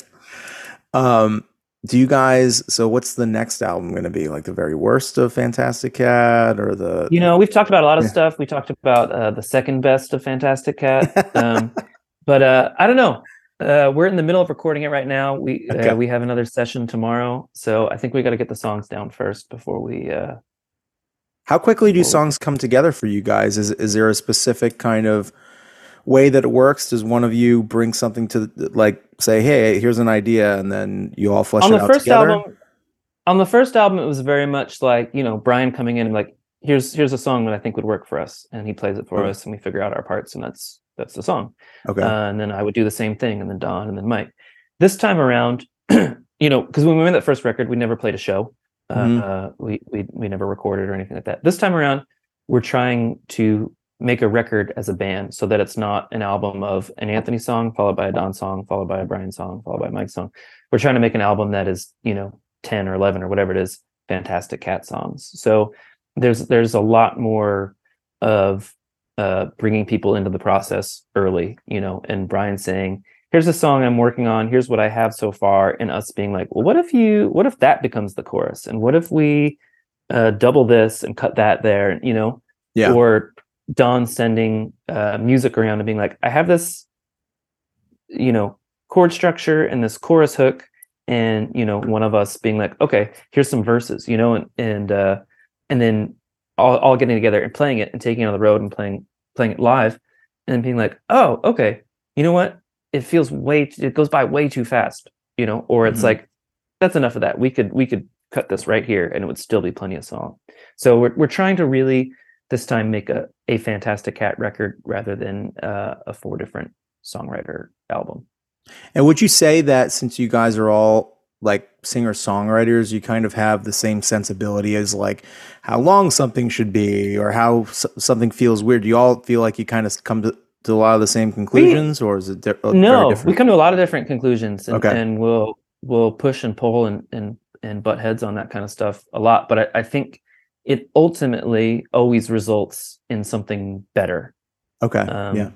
Um do you guys so what's the next album going to be? Like the very worst of fantastic cat or the you know we've talked about a lot of Yeah. stuff. We talked about uh, the second best of fantastic cat. Um, (laughs) but uh, i don't know Uh, we're in the middle of recording it right now. We Okay. uh, we have another session tomorrow, so I think we got to get the songs down first before we. Uh, How quickly do songs come together for you guys? Is is there a specific kind of way that it works? Does one of you bring something to the- like say, "Hey, here's an idea," and then you all flesh on it the out first together? album, on the first album, it was very much like you know Brian coming in and like here's here's a song that I think would work for us, and he plays it for Okay. us, and we figure out our parts, and that's that's the song. Okay. Uh, and then I would do the same thing, and then Don, and then Mike. This time around, (clears throat) you know, because when we made that first record, we never played a show. Uh, Mhm. uh, we we we never recorded or anything like that. This time around, we're trying to make a record as a band so that it's not an album of an Anthony song followed by a Don song followed by a Brian song followed by a Mike song. We're trying to make an album that is you know ten or eleven or whatever it is fantastic cat songs. So there's there's a lot more of uh, bringing people into the process early, you know, and Brian saying, "Here's a song I'm working on. Here's what I have so far," and us being like, "Well, what if you? What if that becomes the chorus? And what if we uh, double this and cut that there? You know, Yeah. Or Don sending uh, music around and being like, "I have this, you know, chord structure and this chorus hook." And you know, one of us being like, "Okay, here's some verses," you know, and and uh, and then all, all getting together and playing it and taking it on the road and playing playing it live and being like oh okay. You know what? It feels way it goes by way too fast you know? Or it's Mhm. like that's enough of that. We could we could cut this right here and it would still be plenty of song. So we're, we're trying to really this time make a, a fantastic cat record rather than uh, a four different songwriter album. And would you say that since you guys are all like singer songwriters, you kind of have the same sensibility as like how long something should be or how s- something feels weird? Do you all feel like you kind of come to, to a lot of the same conclusions, or is it di- uh, no we come to a lot of different conclusions and, Okay. and we'll we'll push and pull and and and butt heads on that kind of stuff a lot but i, I think it ultimately always results in something better okay, um, yeah,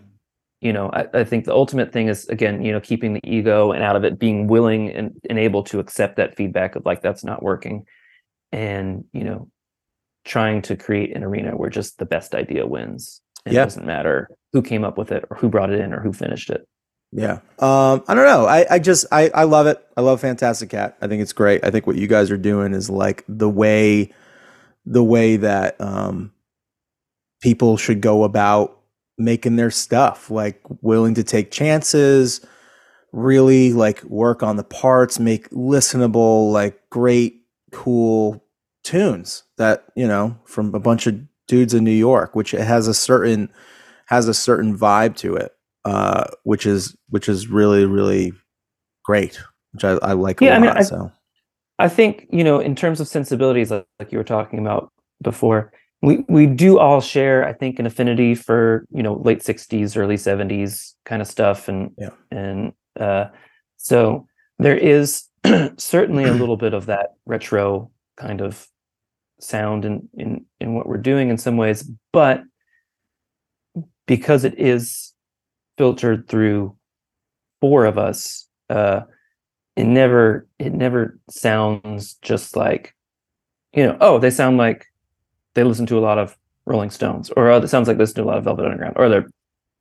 you know I, I think the ultimate thing is again you know keeping the ego and out of it being willing and, and able to accept that feedback of like that's not working and you know trying to create an arena where just the best idea wins and Yeah. it doesn't matter who came up with it or who brought it in or who finished it yeah. Um, I don't know. I, I just I, I love it. I love Fantastic Cat. I think it's great. I think what you guys are doing is like the way the way that um people should go about making their stuff, like willing to take chances, really like work on the parts, make listenable, like great, cool tunes that, you know, from a bunch of dudes in New York, which it has a certain has a certain vibe to it. Uh, which is which is really, really great. Which I, I like a Yeah, I lot. mean, I- so I think you know, in terms of sensibilities, like, like you were talking about before, we we do all share, I think, an affinity for you know late '60s, early '70s kind of stuff, and Yeah. and uh, so there is (clears throat) certainly a little bit of that retro kind of sound in in in what we're doing in some ways, but because it is filtered through four of us, uh, it never it never sounds just like you know oh they sound like they listen to a lot of rolling stones or oh it sounds like they listen to a lot of velvet underground or they're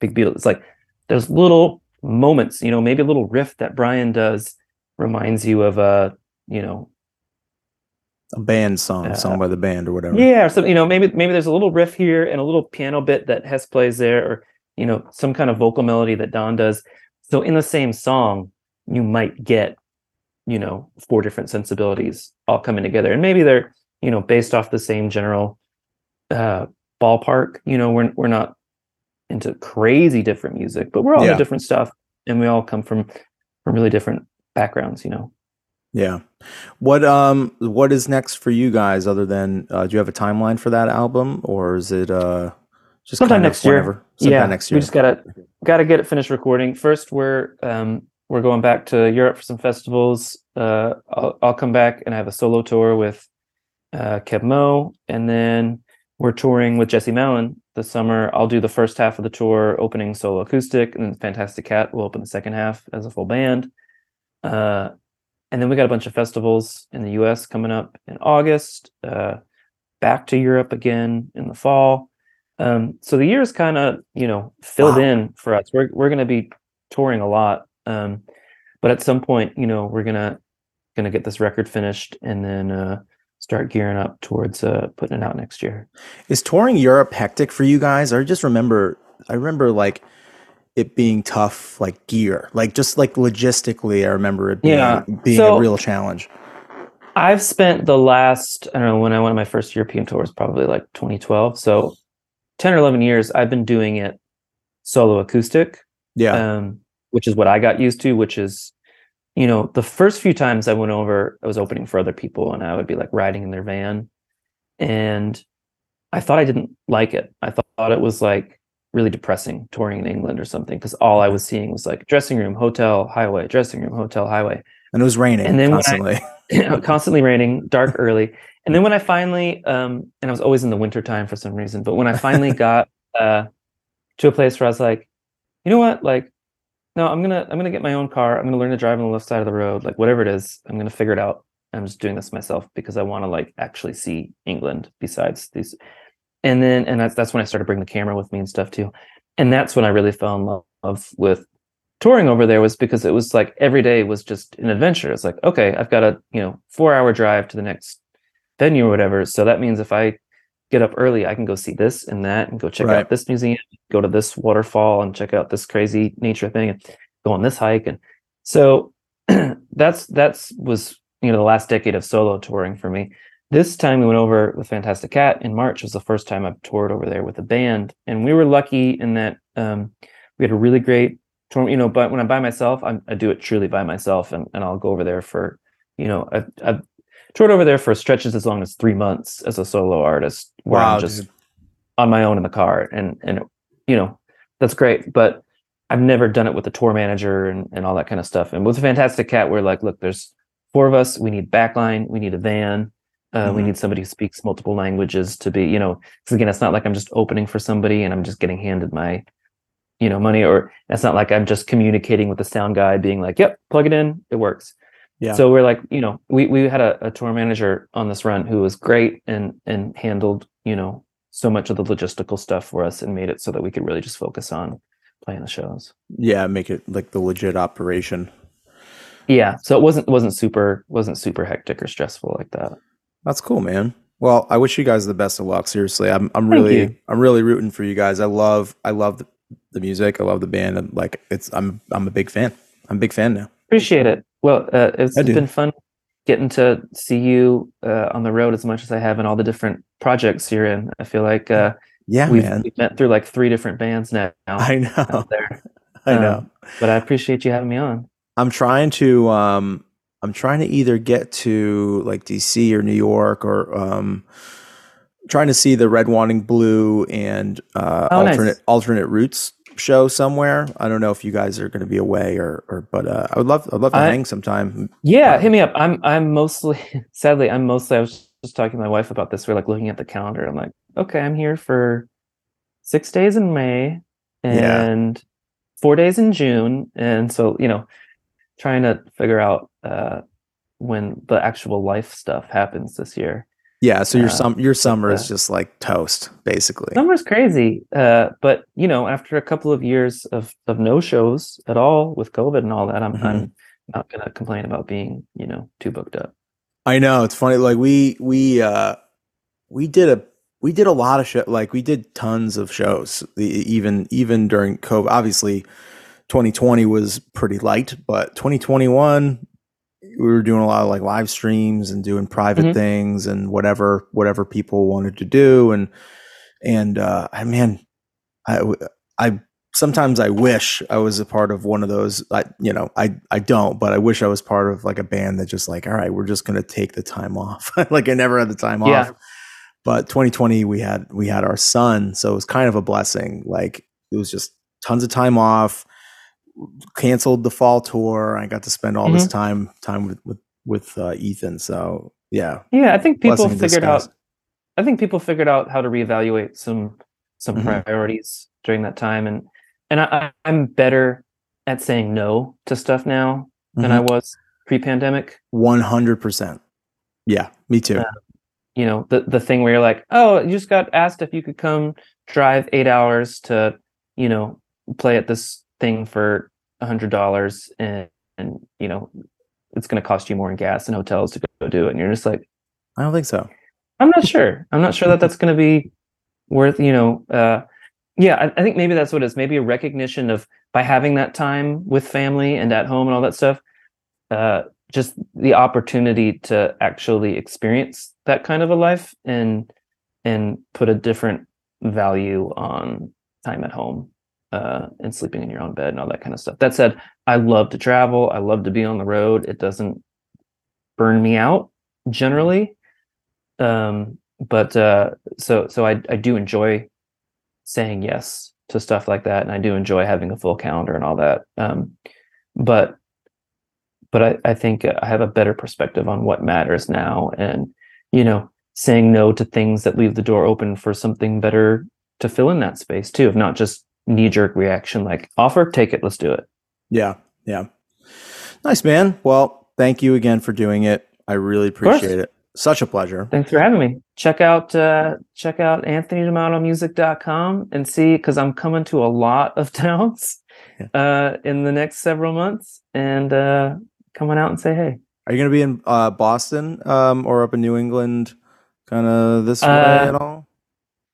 big beatles. It's like there's little moments you know maybe a little riff that brian does reminds you of a you know a band song, Uh, sung by the band or whatever. yeah or some you know maybe maybe there's a little riff here and a little piano bit that hess plays there or you know some kind of vocal melody that don does. So in the same song you might get you know four different sensibilities all coming together. And maybe they're you know based off the same general uh ballpark you know we're we're not into crazy different music but we're all Yeah. into different stuff and we all come from from really different backgrounds you know Yeah. What um what is next for you guys other than uh do you have a timeline for that album or is it uh just Sometime next year. Sometime yeah next year. we just gotta gotta get it finished recording first we're um we're going back to europe for some festivals uh i'll, I'll come back and i have a solo tour with uh Keb' Mo' and then we're touring with Jesse Malin this summer i'll do the first half of the tour opening solo acoustic and then fantastic cat will open the second half as a full band uh and then we got a bunch of festivals in the us coming up in august uh back to europe again in the fall um, so the year is kind of you know filled Wow. in for us. We're we're going to be touring a lot Um, but at some point, you know, we're gonna gonna get this record finished and then uh, start gearing up towards uh, putting it out next year. Is touring Europe hectic for you guys? I just remember, I remember like it being tough, like gear, like just like logistically. I remember it being, Yeah. being So- a real challenge. I've spent the last, I don't know, when I went on my first European tour was probably like 2012. So 10 or 11 years, I've been doing it solo acoustic, Yeah, um, which is what I got used to, which is, you know, the first few times I went over, I was opening for other people and I would be like riding in their van. And I thought I didn't like it. I thought, it was like really depressing touring in England or something because all I was seeing was like dressing room, hotel, highway, dressing room, hotel, highway. and it was raining and then when I- constantly. (laughs) (laughs) constantly raining, dark early. And then when I finally, um, and I was always in the winter time for some reason, but when I finally (laughs) got uh, to a place where I was like, you know what, like, no, I'm gonna, I'm gonna get my own car. I'm gonna learn to drive on the left side of the road, like whatever it is. I'm gonna figure it out. I'm just doing this myself because I want to like actually see England besides these. And then, and that's that's when I started bringing the camera with me and stuff too. And that's when I really fell in love with touring over there was because it was like every day was just an adventure. It's like, okay, I've got a, you know, four hour drive to the next venue or whatever. So that means if I get up early, I can go see this and that and go check Right. out this museum, go to this waterfall and check out this crazy nature thing and go on this hike. And so (clears throat) that's, that's was, you know, the last decade of solo touring for me. This time we went over with Fantastic Cat in March was the first time I've toured over there with a band. And we were lucky in that um, we had a really great tour, you know, but when I'm by myself, I'm, I do it truly by myself and, and I'll go over there for, you know, I've, I've toured over there for stretches as long as three months as a solo artist where Wow, I'm just dude. on my own in the car and, and, you know, that's great. But I've never done it with a tour manager and, and all that kind of stuff. And with a Fantastic Cat, we're like, look, there's four of us. We need backline. We need a van. Uh, We Mhm. need somebody who speaks multiple languages to be, you know, because again, it's not like I'm just opening for somebody and I'm just getting handed my, you know, money, or it's not like I'm just communicating with the sound guy, being like, "Yep, plug it in, it works." Yeah. So we're like, you know, we we had a, a tour manager on this run who was great and and handled, you know, so much of the logistical stuff for us and made it so that we could really just focus on playing the shows. yeah, make it like the legit operation. Yeah, so it wasn't wasn't super wasn't super hectic or stressful like that. That's cool, man. Well, I wish you guys the best of luck. Seriously, I'm I'm Thank really you. I'm really rooting for you guys. I love I love the, the music. I love the band. And like it's I'm I'm a big fan. I'm a big fan now. Appreciate it. Well, uh, it's been fun getting to see you uh, on the road as much as I have in all the different projects you're in. I feel like uh, Yeah, we've, we've met through like three different bands now (laughs) I know. (laughs) I Um, know. But I appreciate you having me on. I'm trying to um I'm trying to either get to like DC or New York or um trying to see the Red Wanting Blue and uh Oh, nice. alternate alternate routes show somewhere. I don't know if you guys are going to be away or or but uh I would love I'd love to I- hang sometime. Yeah, Um, hit me up. I'm I'm mostly (laughs) sadly I'm mostly I was just talking to my wife about this. We're like looking at the calendar. I'm like, okay, I'm here for six days in May Yeah. and four days in June, and so you know, trying to figure out uh, when the actual life stuff happens this year. Yeah, so your Uh, sum your summer is just like toast basically. Summer's crazy, uh, but you know, after a couple of years of of no shows at all with COVID and all that, I'm Mhm. I'm not gonna complain about being you know too booked up. I know it's funny. Like we we uh we did a we did a lot of show. Like we did tons of shows. Even even during COVID. Obviously, 2020 was pretty light, but 2021 we were doing a lot of like live streams and doing private Mhm. things and whatever whatever people wanted to do and and uh I man I I sometimes I wish I was a part of one of those. I, you know, I I don't, but I wish I was part of like a band that just like, all right, we're just gonna take the time off. (laughs) like I never had the time Yeah. off. But 2020, we had we had our son, so it was kind of a blessing. Like it was just tons of time off. Canceled the fall tour. I got to spend all this time time with with with uh, Ethan. So yeah, Yeah, I think people figured out. I think people figured out how to reevaluate some some Mhm. priorities during that time, and and I, I'm better at saying no to stuff now than I Mm-hmm. was pre-pandemic. one hundred percent. Yeah, me too. Yeah. You know, the the thing where you're like, oh, you just got asked if you could come drive eight hours to, you know, play at this thing for a hundred dollars and and you know it's going to cost you more in gas and hotels to go do it. And you're just like I don't think so. i'm not sure. I'm not sure that that's going to be worth you know uh yeah I, I think maybe that's what it is. Maybe a recognition of by having that time with family and at home and all that stuff uh just the opportunity to actually experience that kind of a life and and put a different value on time at home uh, and sleeping in your own bed and all that kind of stuff. That said, I love to travel. I love to be on the road. It doesn't burn me out generally. Um, but uh, so so I I do enjoy saying yes to stuff like that, and I do enjoy having a full calendar and all that. Um, but but I, I think I have a better perspective on what matters now, and you know, saying no to things that leave the door open for something better to fill in that space too, of not just knee jerk reaction like offer, take it, let's do it. Yeah, yeah. Nice man. Well, thank you again for doing it. I really appreciate it. Such a pleasure. Thanks for having me. Check out uh check out anthonydamatomusic.com and see because I'm coming to a lot of (laughs) towns Yeah. uh in the next several months and uh on out and say hey. Are you going to be in uh, Boston um, or up in New England, kind of this way Uh, at all?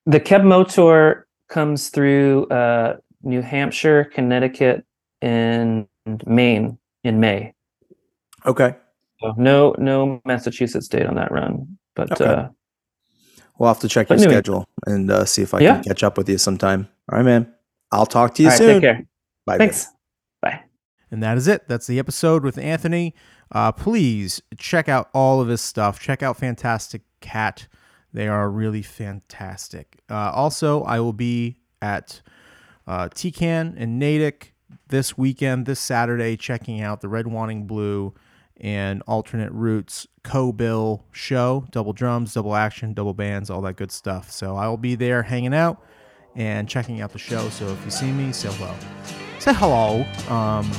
The Keb' Mo' tour comes through uh New Hampshire, Connecticut, and Maine in May. Okay. So no no Massachusetts date on that run. But Okay. uh We'll have to check your anyway. schedule and uh, see if I Yeah. can catch up with you sometime. All right, man. I'll talk to you all right, soon. take care. Bye. Thanks. Bye. And that is it. That's the episode with Anthony. Uh, please check out all of his stuff. Check out Fantastic Cat. They are really fantastic. Uh, also, I will be at uh, TCAN and Natick this weekend, this Saturday, checking out the Red Wanting Blue and Alternate Routes co-bill show. Double drums, double action, double bands, all that good stuff. So I will be there hanging out and checking out the show. So if you see me, say hello. Say hello. Um,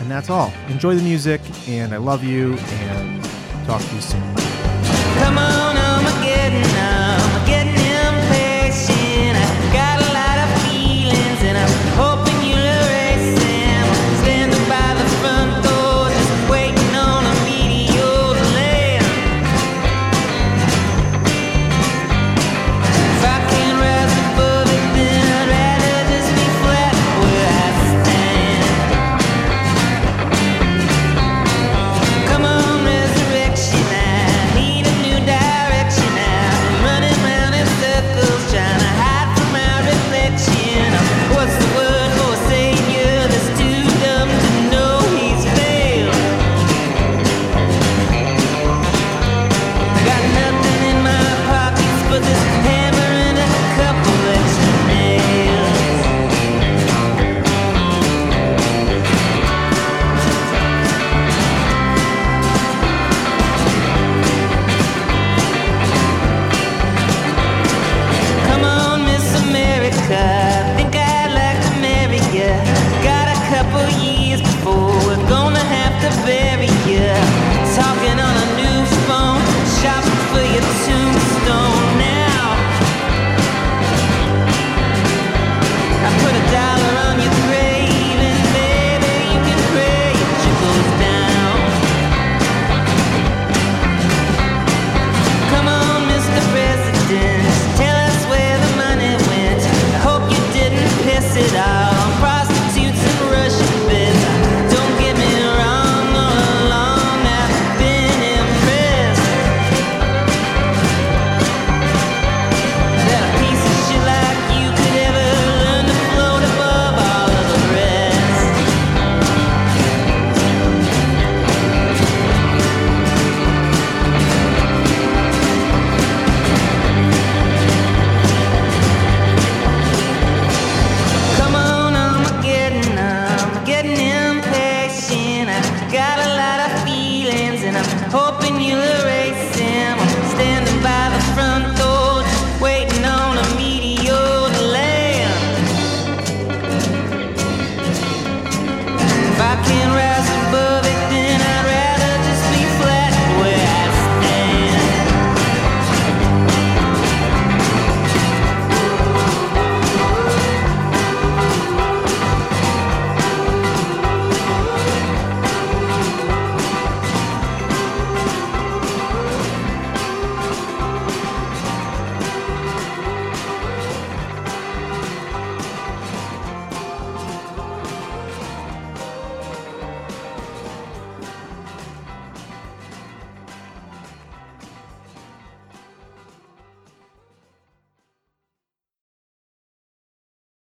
and that's all. Enjoy the music, and I love you, and talk to you soon.